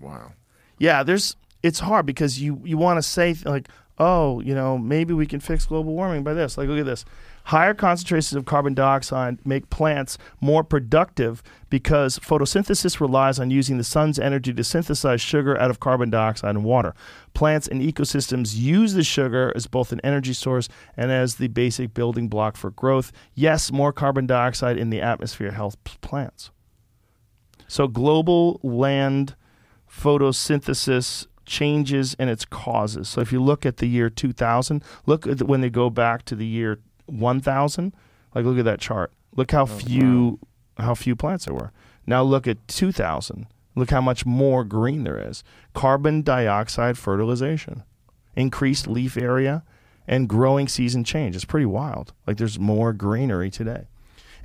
Wow. Yeah, there's it's hard because you you want to say like, oh, you know, maybe we can fix global warming by this. Like, look at this. Higher concentrations of carbon dioxide make plants more productive because photosynthesis relies on using the sun's energy to synthesize sugar out of carbon dioxide and water. Plants and ecosystems use the sugar as both an energy source and as the basic building block for growth. Yes, more carbon dioxide in the atmosphere helps plants. So, global land photosynthesis changes and its causes. So, if you look at the year 2000, look at when they go back to the year 1000, like look at that chart. Look how few how few plants there were. Now look at 2000. Look how much more green there is. Carbon dioxide fertilization, increased leaf area, and growing season change. It's pretty wild. Like there's more greenery today.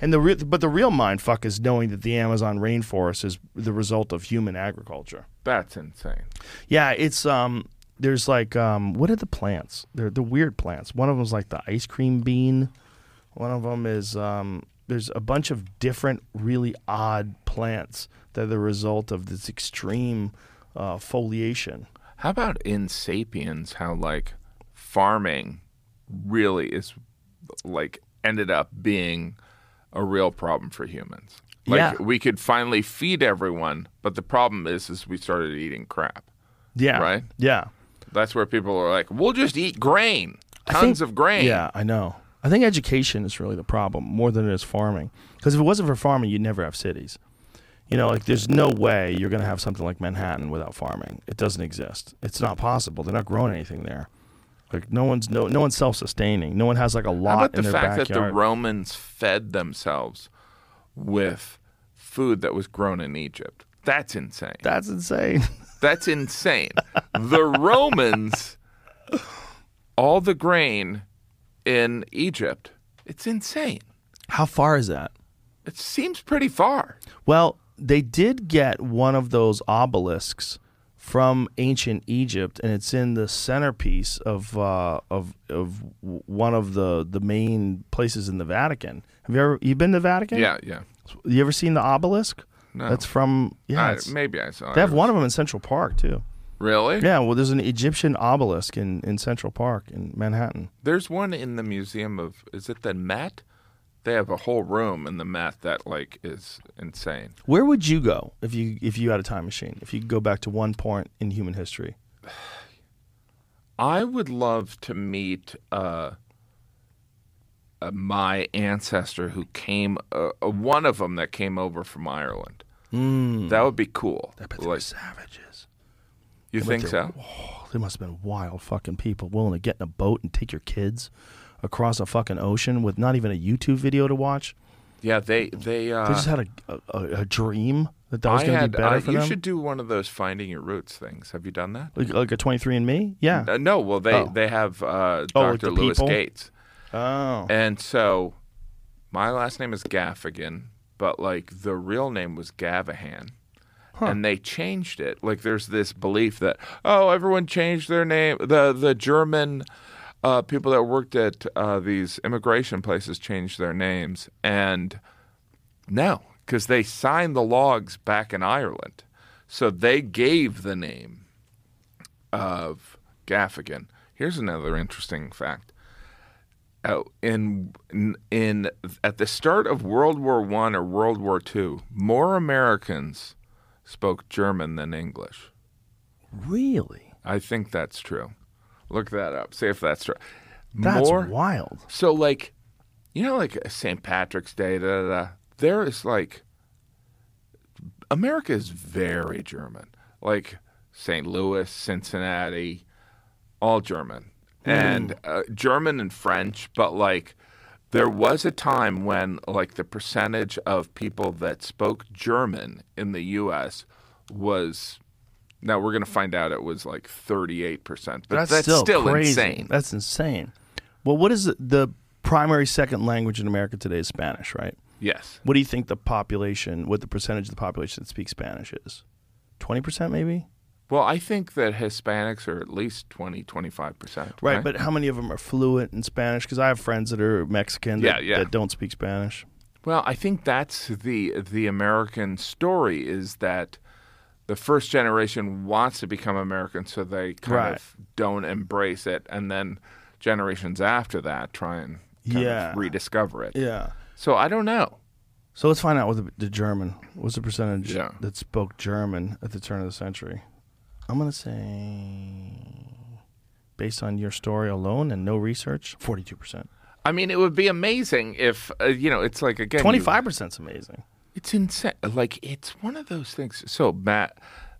And the re- but the real mind fuck is knowing that the Amazon rainforest is the result of human agriculture. That's insane. Yeah, it's um there's like um what are the plants? They're the weird plants. One of them is like the ice cream bean. One of them is um there's a bunch of different really odd plants that are the result of this extreme uh, foliation. How about in Sapiens? How like farming really is like ended up being a real problem for humans. Like Yeah. we could finally feed everyone, but the problem is is we started eating crap. Yeah. Right? Yeah. That's where people are like, "We'll just eat grain, tons think- of grain." Yeah, I know. I think education is really the problem more than it is farming. Because if it wasn't for farming, you'd never have cities. You know, like there's no way you're going to have something like Manhattan without farming. It doesn't exist. It's not possible. They're not growing anything there. Like no one's no no one's self-sustaining. No one has like a How lot about in the their fact that the Romans fed themselves with food that was grown in Egypt? That's insane. That's insane. *laughs* That's insane. the Romans, all the grain in Egypt, it's insane. How far is that? It seems pretty far. Well, they did get one of those obelisks from ancient Egypt, and it's in the centerpiece of uh, of of one of the the main places in the Vatican. Have you ever you been to the Vatican? Yeah, yeah. You ever seen the obelisk? No. That's from yeah. I- maybe I saw they have one of them in Central Park too. Really? Yeah, well, there's an Egyptian obelisk in in Central Park in Manhattan. There's one in the Museum of, is it the Met? They have a whole room in the Met that, like, is insane. Where would you go if you if you had a time machine? If you could go back to one point in human history? *sighs* I would love to meet uh, uh, my ancestor who came, uh, uh, one of them that came over from Ireland. Mm. That would be cool. I bet they were Like, savages. you think they- so? Oh, they must have been wild fucking people willing to get in a boat and take your kids across a fucking ocean with not even a YouTube video to watch. Yeah, they they. Uh, They just had a a, a dream that that was going to be better uh, for you them. should do one of those finding your roots things. Have you done that? Like, like a 23andMe? Yeah. Uh, no. Well, they Oh. they have uh, Oh, like Dr. the Lewis people? Gates, Oh. and so my last name is Gaffigan, but like the real name was Gavahan. And they changed it. Like there's this belief that oh, everyone changed their name. The the German uh, people that worked at uh, these immigration places changed their names, and no, because they signed the logs back in Ireland, so they gave the name of Gaffigan. Here's another interesting fact. Uh, in, in in at the start of World War One or World War Two, more Americans spoke German than English. really? I think that's true. Look that up. See if that's true. That's more wild. so like, you know, like St. Patrick's Day. Da, da, da, there is like, America is very German. Like St. Louis, Cincinnati, all German, and uh, German and French. But like, there was a time when like the percentage of people that spoke German in the U.S. was. Now we're gonna find out it was like thirty-eight percent, but that's, still, crazy. insane. That's insane. Well, what is the, the primary second language in America today is Spanish, right? yes. What do you think the population, what the percentage of the population that speaks Spanish is? 20% maybe? Well, I think that Hispanics are at least 20, 25%. Right, but how many of them are fluent in Spanish? Because I have friends that are Mexican that, Yeah, yeah. that don't speak Spanish. well, I think that's the the American story is that the first generation wants to become American, so they kind Right. of don't embrace it, and then generations after that try and kind Yeah. of rediscover it. Yeah. So I don't know. So let's find out what the, the German. What's the percentage Yeah. that spoke German at the turn of the century? I'm gonna say, based on your story alone and no research, forty-two percent. I mean, it would be amazing if uh, you know. It's like again, you- Twenty-five percent's amazing. It's insane. Like it's one of those things. So, Matt,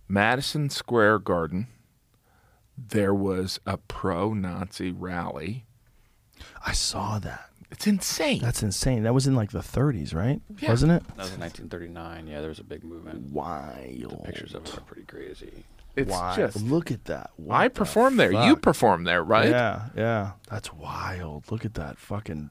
Madison Square Garden, there was a pro-Nazi rally. I saw that. It's insane. That's insane. That was in like the 30s, right? Yeah. Wasn't it? That was in 1939. Yeah, there was a big movement. Wild. The pictures of it are pretty crazy. It's wild. just. Look at that. What I the performed there. You perform there, right? Yeah, yeah. That's wild. Look at that fucking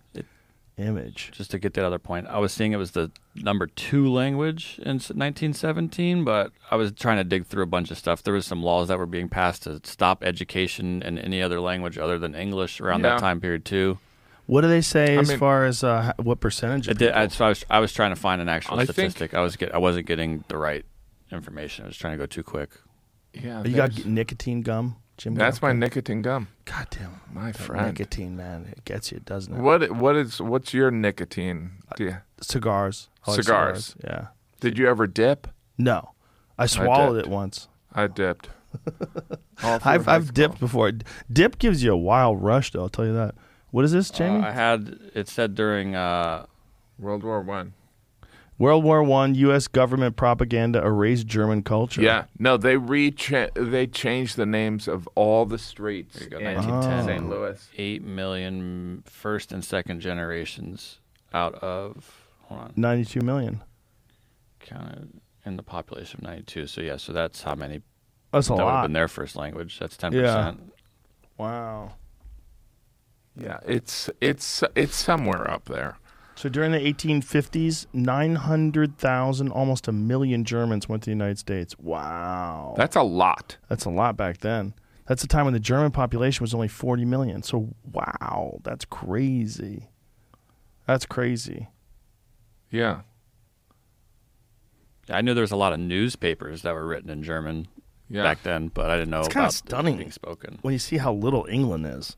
image. Just to get that other point, I was seeing it was the number two language in s- 1917, but I was trying to dig through a bunch of stuff. There was some laws that were being passed to stop education in any other language other than English around Yeah. that time period too. What do they say I as mean- far as uh, h- what percentage? Of It did, people? I, so I was I was trying to find an actual I think- statistic. I was get, I wasn't getting the right information. I was trying to go too quick. Yeah. you got nicotine gum, Jim? That's my nicotine gum. God damn, My that friend. Nicotine, man, it gets you, doesn't it? What? What is? What's your nicotine? Do you, Cigars. I Cigars. Yeah. did you ever dip? No, I swallowed dipped. it once. I dipped. *laughs* I've I've school. dipped before. Dip gives you a wild rush, though. I'll tell you that. What is this, Jamie? Uh, I had it said during uh, World War One. World War One, U.S. government propaganda erased German culture. Yeah, no, they re they changed the names of all the streets go, in 1910. St. Louis. Oh. eight million first and second generations out of hold on ninety-two million. counted in the population of 92 so yeah so that's how many That's a that would have lot. been their first language that's 10% Yeah. Wow. Yeah, it's it's it's somewhere up there. So during the 1850s, 900,000, almost a million Germans went to the United States. Wow. That's a lot. That's a lot back then. That's a time when the German population was only 40 million. So, wow, that's crazy. That's crazy. Yeah. i knew there was a lot of newspapers that were written in german Yeah. back then but i didn't know It's kinda about stunning. being spoken When you see how little England is,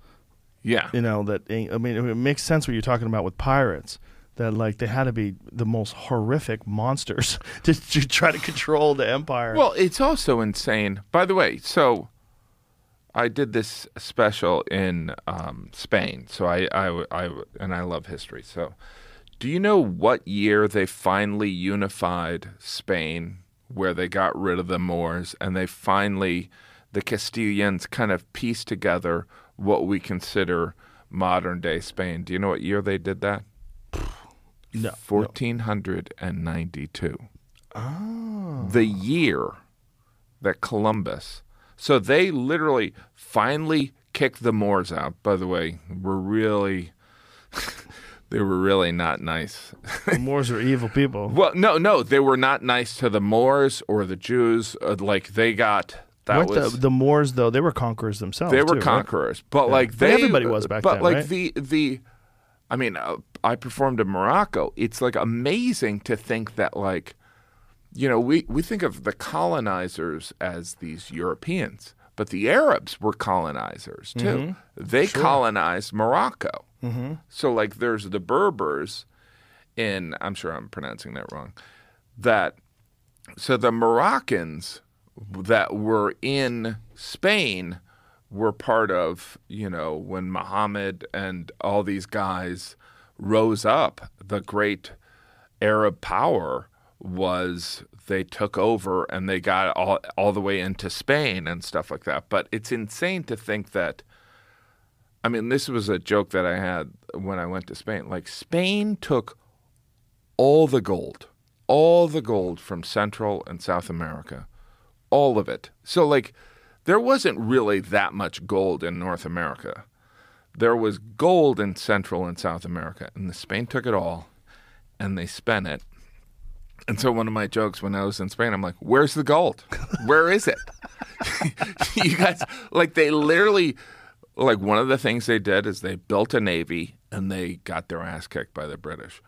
Yeah. you know, that, I mean, it makes sense what you're talking about with pirates. That, like, they had to be the most horrific monsters *laughs* to, to try to control the empire. Well, it's also insane. By the way, so I did this special in um, Spain. So I, I, I, and I love history. So, do you know what year they finally unified Spain, where they got rid of the Moors, and they finally, the Castilians, kind of pieced together what we consider modern day Spain? Do you know what year they did that? No. 1492. Oh. The year that Columbus. So they literally finally kicked the Moors out. By the way, were really *laughs* they were really not nice. The Moors are evil people. *laughs* well, no, no, they were not nice to the Moors or the Jews. Uh, like they got that Weren't was the, the Moors, though, they were conquerors themselves. they were too, right? conquerors, but Yeah. like But they everybody was back but then, But like right? the the, I mean, uh, I performed in Morocco. It's like amazing to think that like, you know, we we think of the colonizers as these Europeans, but the Arabs were colonizers too. Mm-hmm. They colonized Morocco. Mm-hmm. So like, there's the Berbers in. I'm sure I'm pronouncing that wrong. That so the Moroccans that were in Spain were part of, you know, when Muhammad and all these guys rose up, the great Arab power was they took over and they got all all the way into Spain and stuff like that. But it's insane to think that I mean, this was a joke that I had when I went to Spain. Like Spain took all the gold, all the gold from Central and South America, all of it. So, like, there wasn't really that much gold in North America. There was gold in Central and South America, and the Spain took it all, and they spent it. And so, one of my jokes when I was in Spain, I'm like, "Where's the gold? Where is it?" *laughs* you guys, like, they literally, like, one of the things they did is they built a navy, and they got their ass kicked by the British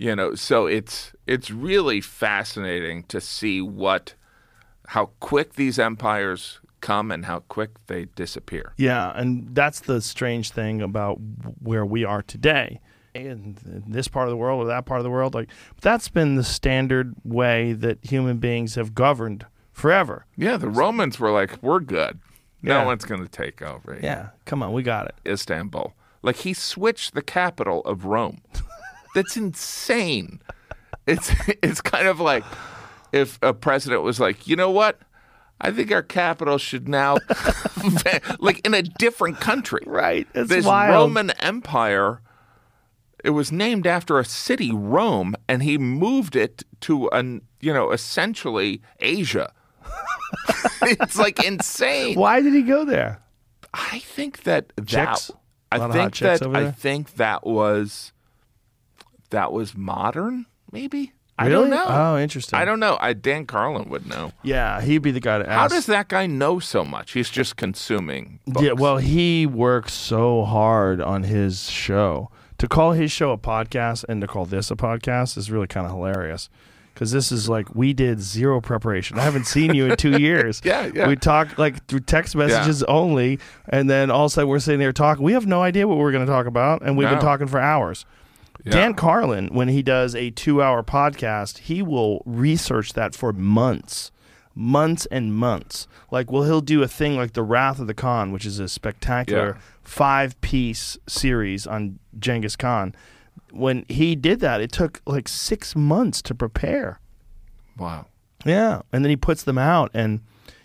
you know so it's it's really fascinating to see what how quick these empires come and how quick they disappear. Yeah, and that's the strange thing about where we are today. In this part of the world or that part of the world, like that's been the standard way that human beings have governed forever. Yeah, the Romans were like, "We're good. No Yeah. one's going to take over." Yeah, come on, we got it. Istanbul. Like he switched the capital of Rome. *laughs* That's insane. It's *laughs* it's kind of like if a president was like, you know what? I think our capital should now, *laughs* *laughs* like in a different country. Right, this wild. Roman Empire. It was named after a city, Rome, and he moved it to an you know essentially Asia. *laughs* it's like insane. Why did he go there? I think that that Chicks? I think that I think that was that was modern, maybe. I don't know. Oh, interesting. I don't know. I Dan Carlin would know. Yeah, he'd be the guy to ask. How does that guy know so much? He's just consuming. Books. Yeah, well, he works so hard on his show. To call his show a podcast and to call this a podcast is really kind of hilarious. Because this is like we did zero preparation. I haven't seen you in two *laughs* years. Yeah, yeah. We talked like through text messages only, and then all of a sudden we're sitting there talking. We have no idea what we're going to talk about, and we've been talking for hours. Yeah. Dan Carlin, when he does a two-hour podcast, he will research that for months, months and months. Like, well, he'll do a thing like the Wrath of the Khan, which is a spectacular Yeah. five-piece series on Genghis Khan. When he did that, it took like six months to prepare. Wow. Yeah, and then he puts them out, and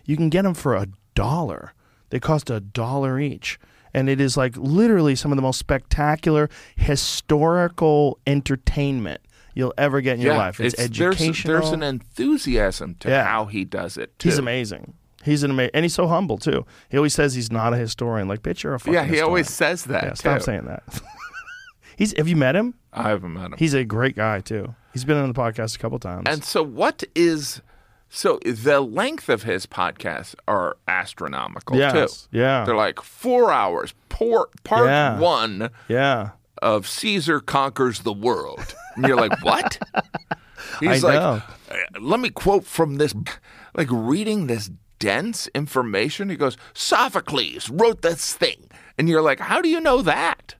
you can get them for a dollar. They cost a dollar each, and it is like literally some of the most spectacular historical entertainment you'll ever get in your yeah, life. It's, there's- educational. There's, an enthusiasm to Yeah. how he does it. Too. he's amazing. He's an amazing, and he's so humble too. He always says he's not a historian. Like, bitch, you're a fucking Yeah, he historian. always says that. Yeah, stop saying that. *laughs* he's. Have you met him? I haven't met him. He's a great guy too. He's been on the podcast a couple times. And so, what is so the length of his podcasts are astronomical Yes, too. yeah. they're like four hours. Por- part Yeah. one yeah. of Caesar conquers the world, and you're like, what? *laughs* He's I like, know. "Uh, let me quote from this, like reading this dense information. He goes, Sophocles wrote this thing, and you're like, how do you know that?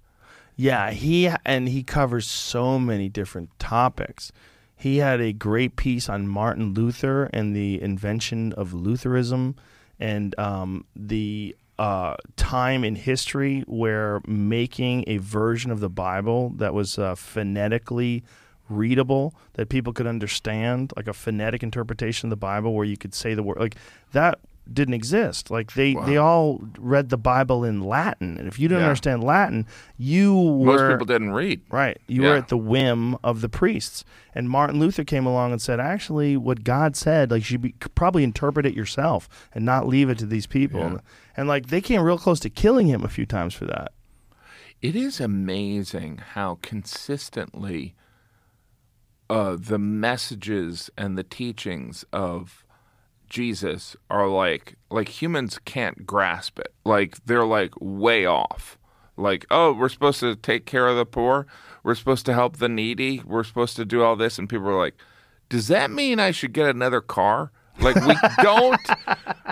Yeah, he and he covers so many different topics. He had a great piece on Martin Luther and the invention of Lutheranism, and um, the uh, time in history where making a version of the Bible that was uh, phonetically readable that people could understand, like a phonetic interpretation of the Bible where you could say the word like that didn't exist. Like they they all read the Bible in Latin, and if you didn't Yeah. understand Latin, you Most people didn't read. right. You were at the whim of the priests. And Martin Luther came along and said, actually, what God said, like you be, could probably interpret it yourself and not leave it to these people. Yeah. And like they came real close to killing him a few times for that. It is amazing how consistently uh, the messages and the teachings of Jesus are like like humans can't grasp it. Like they're like way off. Like, oh, we're supposed to take care of the poor. We're supposed to help the needy. We're supposed to do all this, and people are like, "Does that mean I should get another car?" Like we *laughs* don't,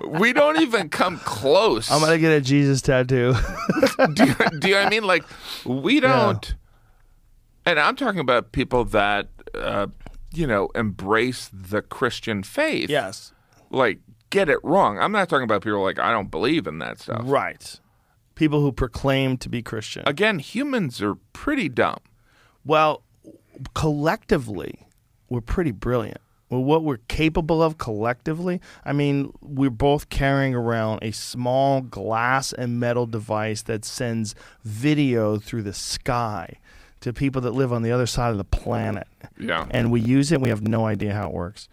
we don't even come close I'm gonna get a Jesus tattoo. *laughs* do, you, do you know what I mean? Like, we don't. And I'm talking about people that, uh, you know, embrace the Christian faith. yes. Like, get it wrong. I'm not talking about people like, I don't believe in that stuff. Right. People who proclaim to be Christian. Again, humans are pretty dumb. Well, collectively, we're pretty brilliant. Well, what we're capable of collectively, I mean, we're both carrying around a small glass and metal device that sends video through the sky to people that live on the other side of the planet. Yeah. And we use it, and we have no idea how it works.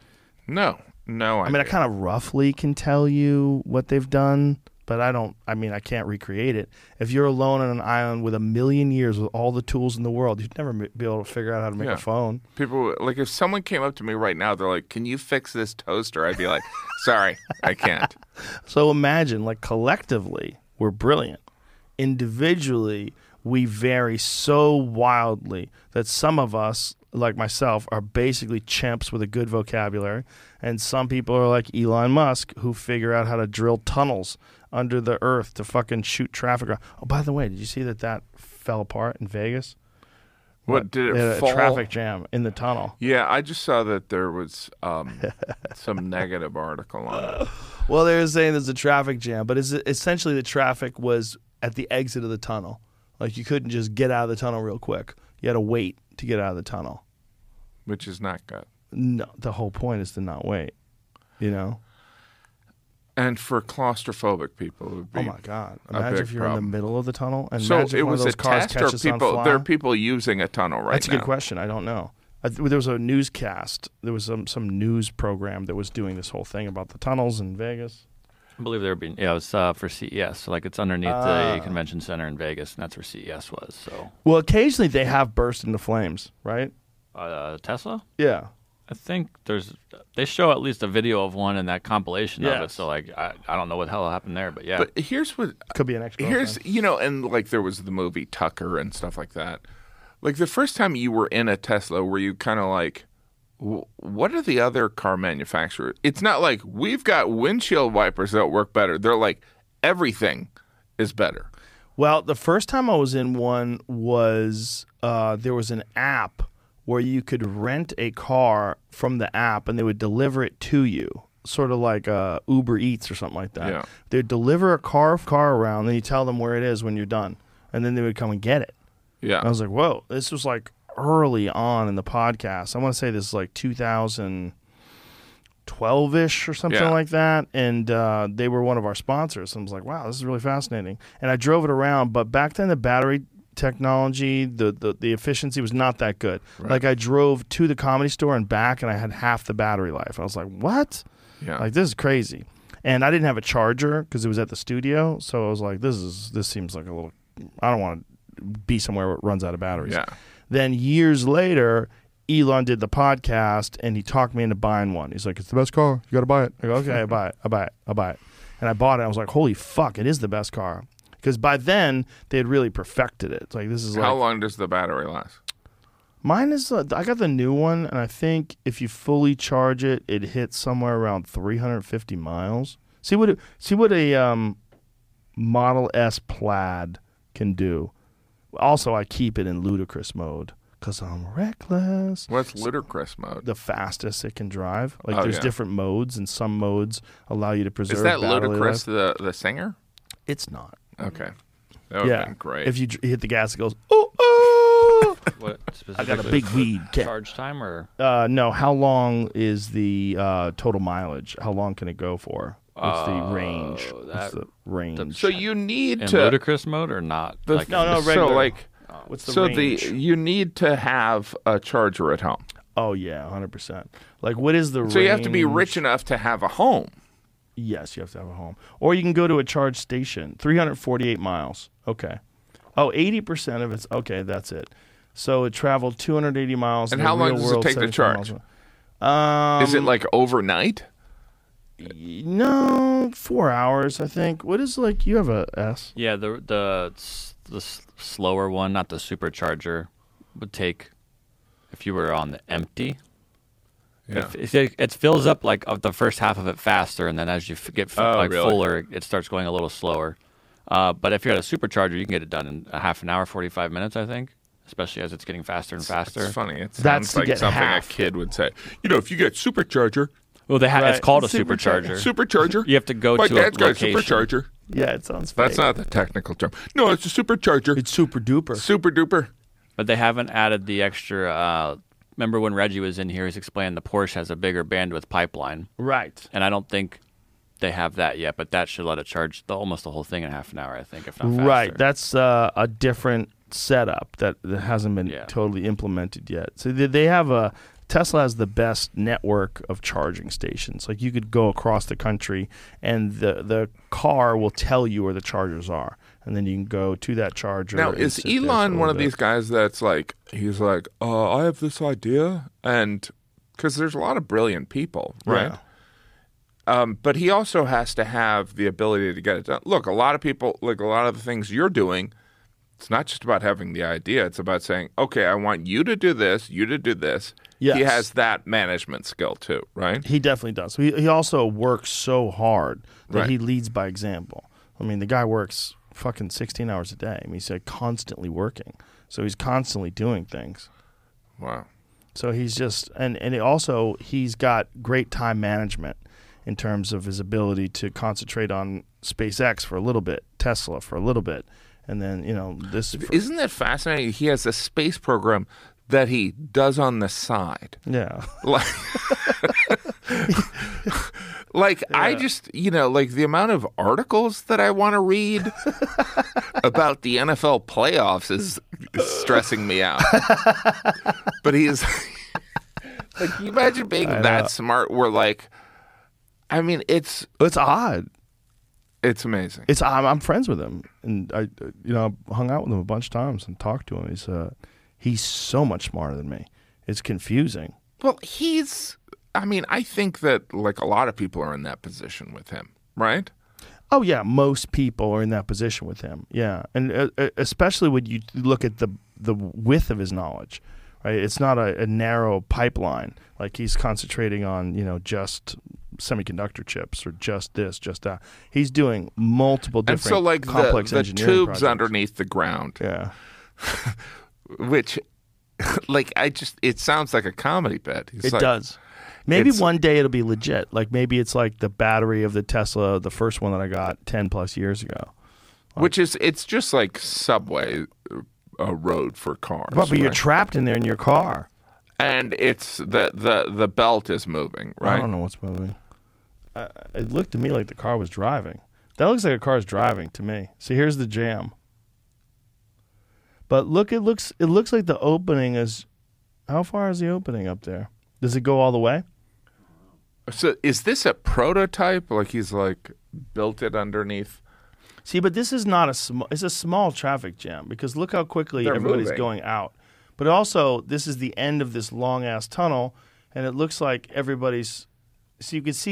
No, no. I mean, I kind of roughly can tell you what they've done, but I don't. I mean, I can't recreate it. If you're alone on an island with a million years with all the tools in the world, you'd never be able to figure out how to make Yeah. a phone. people like if someone came up to me right now, they're like, "Can you fix this toaster?" I'd be like, *laughs* "Sorry, I can't." *laughs* So imagine, like collectively, we're brilliant. Individually, we vary so wildly that some of us like myself, are basically chimps with a good vocabulary, and some people are like Elon Musk, who figure out how to drill tunnels under the earth to fucking shoot traffic. around. Oh, by the way, did you see that that fell apart in Vegas? What did it a fall? traffic jam in the tunnel. Yeah, I just saw that there was um, *laughs* some negative article on it. Well, they were saying there's a traffic jam, but it's, essentially the traffic was at the exit of the tunnel. Like you couldn't just get out of the tunnel real quick. You had to wait to get out of the tunnel. which is not good. No, the whole point is to not wait. You know? And for claustrophobic people, it would be Oh my God! Imagine if you're problem. in the middle of the tunnel and So it was a test, or catches on people? There are people using a tunnel right That's a good question. I don't know. I th- there was a newscast. There was some some news program that was doing this whole thing about the tunnels in Vegas. I believe there were being yeah, it was uh, for CES. So like it's underneath Ah. the convention center in Vegas, and that's where CES was. So Well, occasionally they have burst into flames, right? uh, Tesla, Yeah. I think there's they show at least a video of one in that compilation of it. So like I, I don't know what the hell happened there, but yeah, But here's what Could be an extra. here's you know, and like there was the movie Tucker and stuff like that. Like the first time you were in a Tesla, were you kind of like, "Wh- what are the other car manufacturers? It's not like we've got windshield wipers that work better. They're like everything is better. Well, the first time I was in one was uh, there was an app where you could rent a car from the app and they would deliver it to you, sort of like uh, Uber Eats or something like that. Yeah. They'd deliver a car car around, then you tell them where it is when you're done, and then they would come and get it. Yeah. And I was like, whoa, this was like early on in the podcast. I want to say this is like 2012 ish or something Yeah. like that. And uh, they were one of our sponsors. And I was like, wow, this is really fascinating. And I drove it around, but back then the battery technology, the, the, the efficiency was not that good. Like I drove to the comedy store and back, and I had half the battery life. I was like, what? yeah. Like this is crazy. And I didn't have a charger because it was at the studio, so I was like, "This is this seems like a little. I don't want to be somewhere where it runs out of batteries." yeah. Then years later, Elon did the podcast and he talked me into buying one. He's like, "It's the best car. You got to buy it." I go, "Okay, I buy it. I buy it. I buy it." And I bought it. I was like, "Holy fuck! It is the best car." Because by then they had really perfected it. It's like this is How like long does the battery last? mine is. Uh, I got the new one, and I think if you fully charge it, it hits somewhere around 350 miles. See what it, see what a um, Model S Plaid can do. Also, I keep it in ludicrous mode because I'm reckless. What's Ludacris mode? The fastest it can drive. Like Oh, there's yeah. different modes, and some modes allow you to preserve. Is that ludicrous? The the singer? It's not. Okay, that yeah, been great. If you dr- hit the gas, it goes. Oh, oh. *laughs* what I got a big weed. Charge timer. Uh, no. How long is the uh, total mileage? How long can it go for? What's the range? Oh, What's the range? so you need in to ludicrous mode or not? the- like, No, no, so like What's the so range? the you need to have a charger at home. oh yeah, hundred percent. Like what is the? Range? So you have to be rich enough to have a home. Yes, you have to have a home. Or you can go to a charge station. 348 miles. Okay. Oh, 80% of it's okay, that's it. So it traveled 280 miles. And in the how long real does it take to charge? Um, Is it like overnight? No, four hours, I think. What is like, you have a S? Yeah, the the the slower one, not the supercharger, would take if you were on the empty. Yeah. If, it, it fills up like of the first half of it faster, and then as you get f- Oh, like really? fuller, it starts going a little slower. Uh, but if you're at a supercharger, you can get it done in a half an hour, 45 minutes, I think. Especially as it's getting faster and faster. It's funny. It That's sounds to like something half. a kid would say. You know, if you get supercharger, Well, they ha- Right. it's called a Supercharger. supercharger. supercharger. You have to go My to a dad's got a supercharger. Yeah, it sounds That's fake. not the technical term. No, it's a supercharger. It's super duper. super duper. But they haven't added the extra. Uh, remember when Reggie was in here? He's explaining the Porsche has a bigger bandwidth pipeline, Right. and I don't think they have that yet. But that should let it charge the, almost the whole thing in half an hour. I think, if not faster. Right. That's uh, a different setup that, that hasn't been Yeah. totally implemented yet. So they, they have a Tesla has the best network of charging stations. Like you could go across the country and the the car will tell you where the chargers are. And then you can go to that charger. Now, is sit there for a Elon one of bit. these guys that's like, he's like, uh, I have this idea, and because there's a lot of brilliant people, right? Yeah. Um, but he also has to have the ability to get it done. Look, a lot of people, like a lot of the things you're doing, It's not just about having the idea. It's about saying, okay, I want you to do this, you to do this. He has that management skill too, right? He definitely does. He, he also works so hard that Right. he leads by example. I mean, the guy works fucking 16 hours a day. I mean, he's like constantly working. So he's constantly doing things. Wow. So he's just, and, and it also, he's got great time management in terms of his ability to concentrate on SpaceX for a little bit, Tesla for a little bit. And then, you know, this. For, Isn't that fascinating? He has a space program that he does on the side. yeah. Like, like I just, you know, like the amount of articles that I want to read about the NFL playoffs is stressing me out. but he's like, you imagine being that smart. Where like, I mean, it's It's odd. It's amazing. It's I'm, I'm friends with him, and I, you know, hung out with him a bunch of times and talked to him. He's uh, he's so much smarter than me. It's confusing. Well, he's. I mean, I think that like a lot of people are in that position with him, right? Oh yeah, most people are in that position with him. Yeah, and uh, uh, especially when you look at the the width of his knowledge, right? It's not a, a narrow pipeline. Like he's concentrating on you know just semiconductor chips or just this, just that. He's doing multiple different And so, like the, complex the engineering tubes projects. underneath the ground, Yeah. *laughs* which, *laughs* like, I just it sounds like a comedy bit. He's It like, does. Maybe it's- one day it'll be legit. Like maybe it's like the battery of the Tesla, the first one that I got ten plus years ago. which is it's just like subway, uh, a road for cars, But, but you're trapped in there in your car. and it's the the the belt is moving, right? I don't know what's moving. Uh, it looked to me like the car was driving. That looks like a car's driving to me. See, here's the jam. But look, it looks it looks like the opening is. How far is the opening up there? Does it go all the way? So is this a prototype? Like he's like built it underneath. See, but this is not a small. It's a small traffic jam because look how quickly They're everybody's moving. going out. But also, this is the end of this long ass tunnel, and it looks like everybody's. So you can see